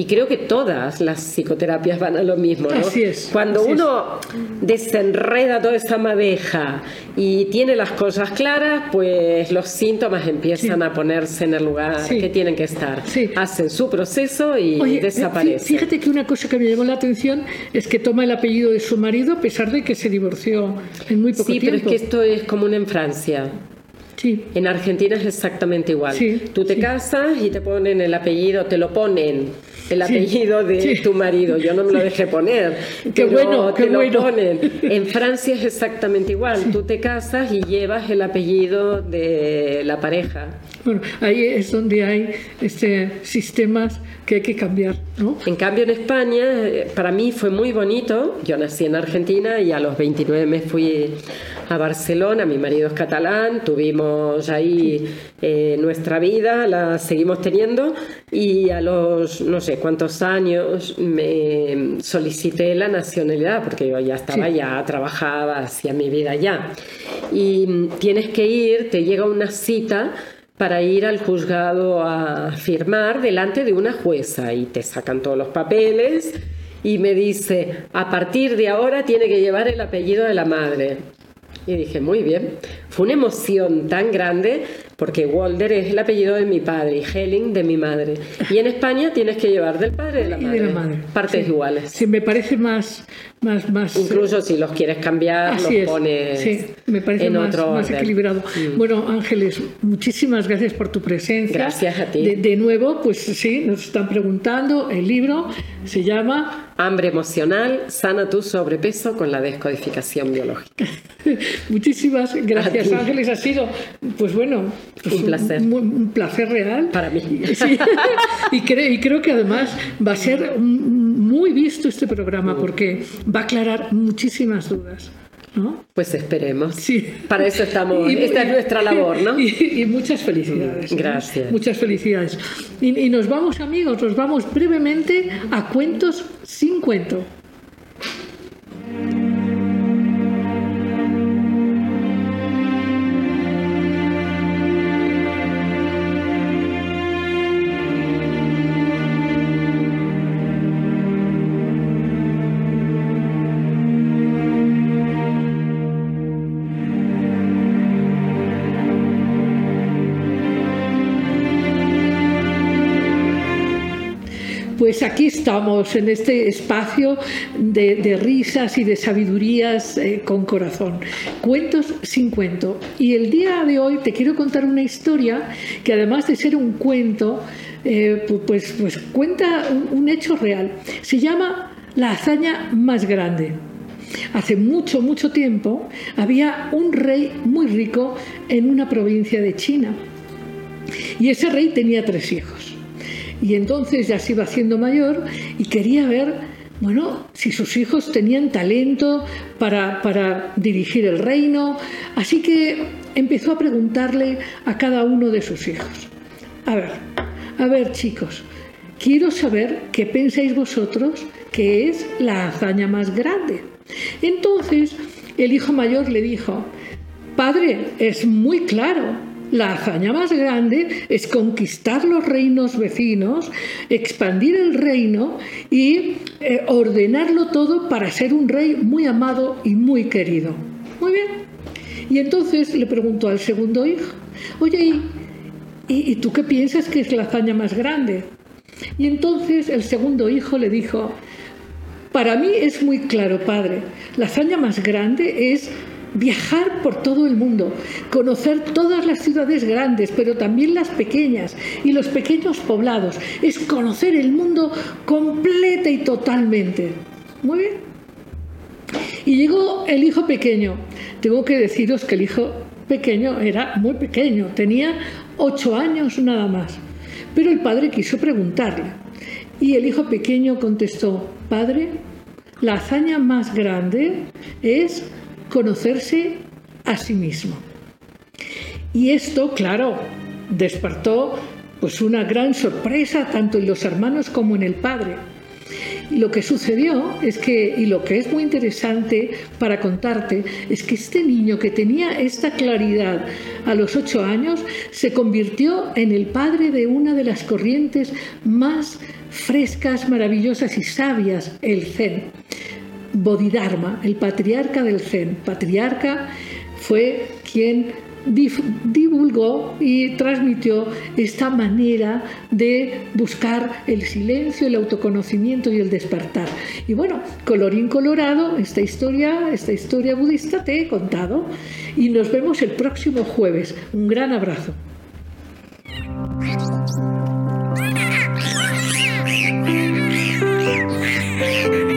Y creo que todas las psicoterapias van a lo mismo, ¿no? Así es, Cuando así es. uno desenreda toda esa madeja y tiene las cosas claras, pues los síntomas empiezan Sí. a ponerse en el lugar Sí. que tienen que estar. Sí. Hacen su proceso y Oye, eh, desaparecen. fí- fíjate que una cosa que me llamó la atención es que toma el apellido de su marido a pesar de que se divorció en muy poco Sí, pero es tiempo. que esto es común en Francia. Sí, En Argentina es exactamente igual. Sí, Tú te sí. casas y te ponen el apellido, te lo ponen el apellido de tu marido. Yo no me lo dejé poner. Qué bueno, te qué lo bueno. ponen. En Francia es exactamente igual. Tú te casas y llevas el apellido de la pareja. bueno, ahí es donde hay este, sistemas que hay que cambiar, ¿no? En cambio, en España, eh, para mí fue muy bonito. Yo nací en Argentina y a los 29 me fui a Barcelona. Mi marido es catalán. Tuvimos ahí eh, nuestra vida, la seguimos teniendo. Y a los no sé cuántos años me solicité la nacionalidad porque yo ya estaba Sí. ya, trabajaba, hacía mi vida ya. Y mm, tienes que ir, te llega una cita para ir al juzgado a firmar delante de una jueza y te sacan todos los papeles y me dice, a partir de ahora tiene que llevar el apellido de la madre. Y dije, muy bien. Fue una emoción tan grande porque Walder es el apellido de mi padre y Helling de mi madre. Y en España tienes que llevar del padre de la Y madre. de la madre. Partes Sí. iguales. Sí, me parece más, más, más Incluso si los quieres cambiar, los es, pones sí, me parece en más, otro más orden. Mm. equilibrado. Bueno, Ángeles, muchísimas gracias por tu presencia. Gracias a ti. De, de nuevo, pues sí, nos están preguntando, el libro se llama Hambre emocional, sana tu sobrepeso con la descodificación biológica. Muchísimas gracias. Ángeles. Ha sido, pues bueno, pues Un placer. Un, un placer real. Para mí. Sí. y, creo, y creo que además va a ser muy visto este programa porque va a aclarar muchísimas dudas. ¿no? Pues esperemos. Sí. Para eso estamos. Y- Esta es nuestra labor, ¿no? Y, y muchas felicidades. Gracias. Muchas felicidades. Y, y nos vamos, amigos, nos vamos brevemente a cuentos sin cuento. Aquí estamos en este espacio de, risas y de sabidurías eh, con corazón. Cuentos sin cuento. Y el día de hoy te quiero contar una historia que además de ser un cuento, eh, pu- pues, pues cuenta un, un hecho real. Se llama La hazaña más grande. Hace mucho, mucho tiempo había un rey muy rico en una provincia de China. Y ese rey tenía tres hijos. Y entonces ya se iba haciendo mayor y quería ver, bueno, si sus hijos tenían talento para, para dirigir el reino. Así que empezó a preguntarle a cada uno de sus hijos. A ver, a ver chicos, quiero saber qué pensáis vosotros que es la hazaña más grande. Entonces el hijo mayor le dijo, Padre, es muy claro, la hazaña más grande es conquistar los reinos vecinos, expandir el reino y eh, ordenarlo todo para ser un rey muy amado y muy querido. Muy bien. Y entonces le preguntó al segundo hijo, oye, ¿y, tú qué piensas que es la hazaña más grande? Y entonces el segundo hijo le dijo, para mí es muy claro, padre, la hazaña más grande es viajar por todo el mundo, conocer todas las ciudades grandes, pero también las pequeñas y los pequeños poblados. Es conocer el mundo completa y totalmente. Muy bien. Y llegó el hijo pequeño. Tengo que deciros que el hijo pequeño era muy pequeño, tenía ocho años nada más. Pero el padre quiso preguntarle. Y el hijo pequeño contestó, Padre, la hazaña más grande es conocerse a sí mismo. Y esto, claro, despertó pues una gran sorpresa tanto en los hermanos como en el padre. Y lo que sucedió es que, y lo que es muy interesante para contarte, es que este niño que tenía esta claridad a los ocho años se convirtió en el padre de una de las corrientes más frescas, maravillosas y sabias, el Zen. Bodhidharma, el patriarca del Zen. Patriarca fue quien divulgó y transmitió esta manera de buscar el silencio, el autoconocimiento y el despertar. Y bueno, colorín colorado, esta historia, esta historia budista te he contado y nos vemos el próximo jueves. Un gran abrazo.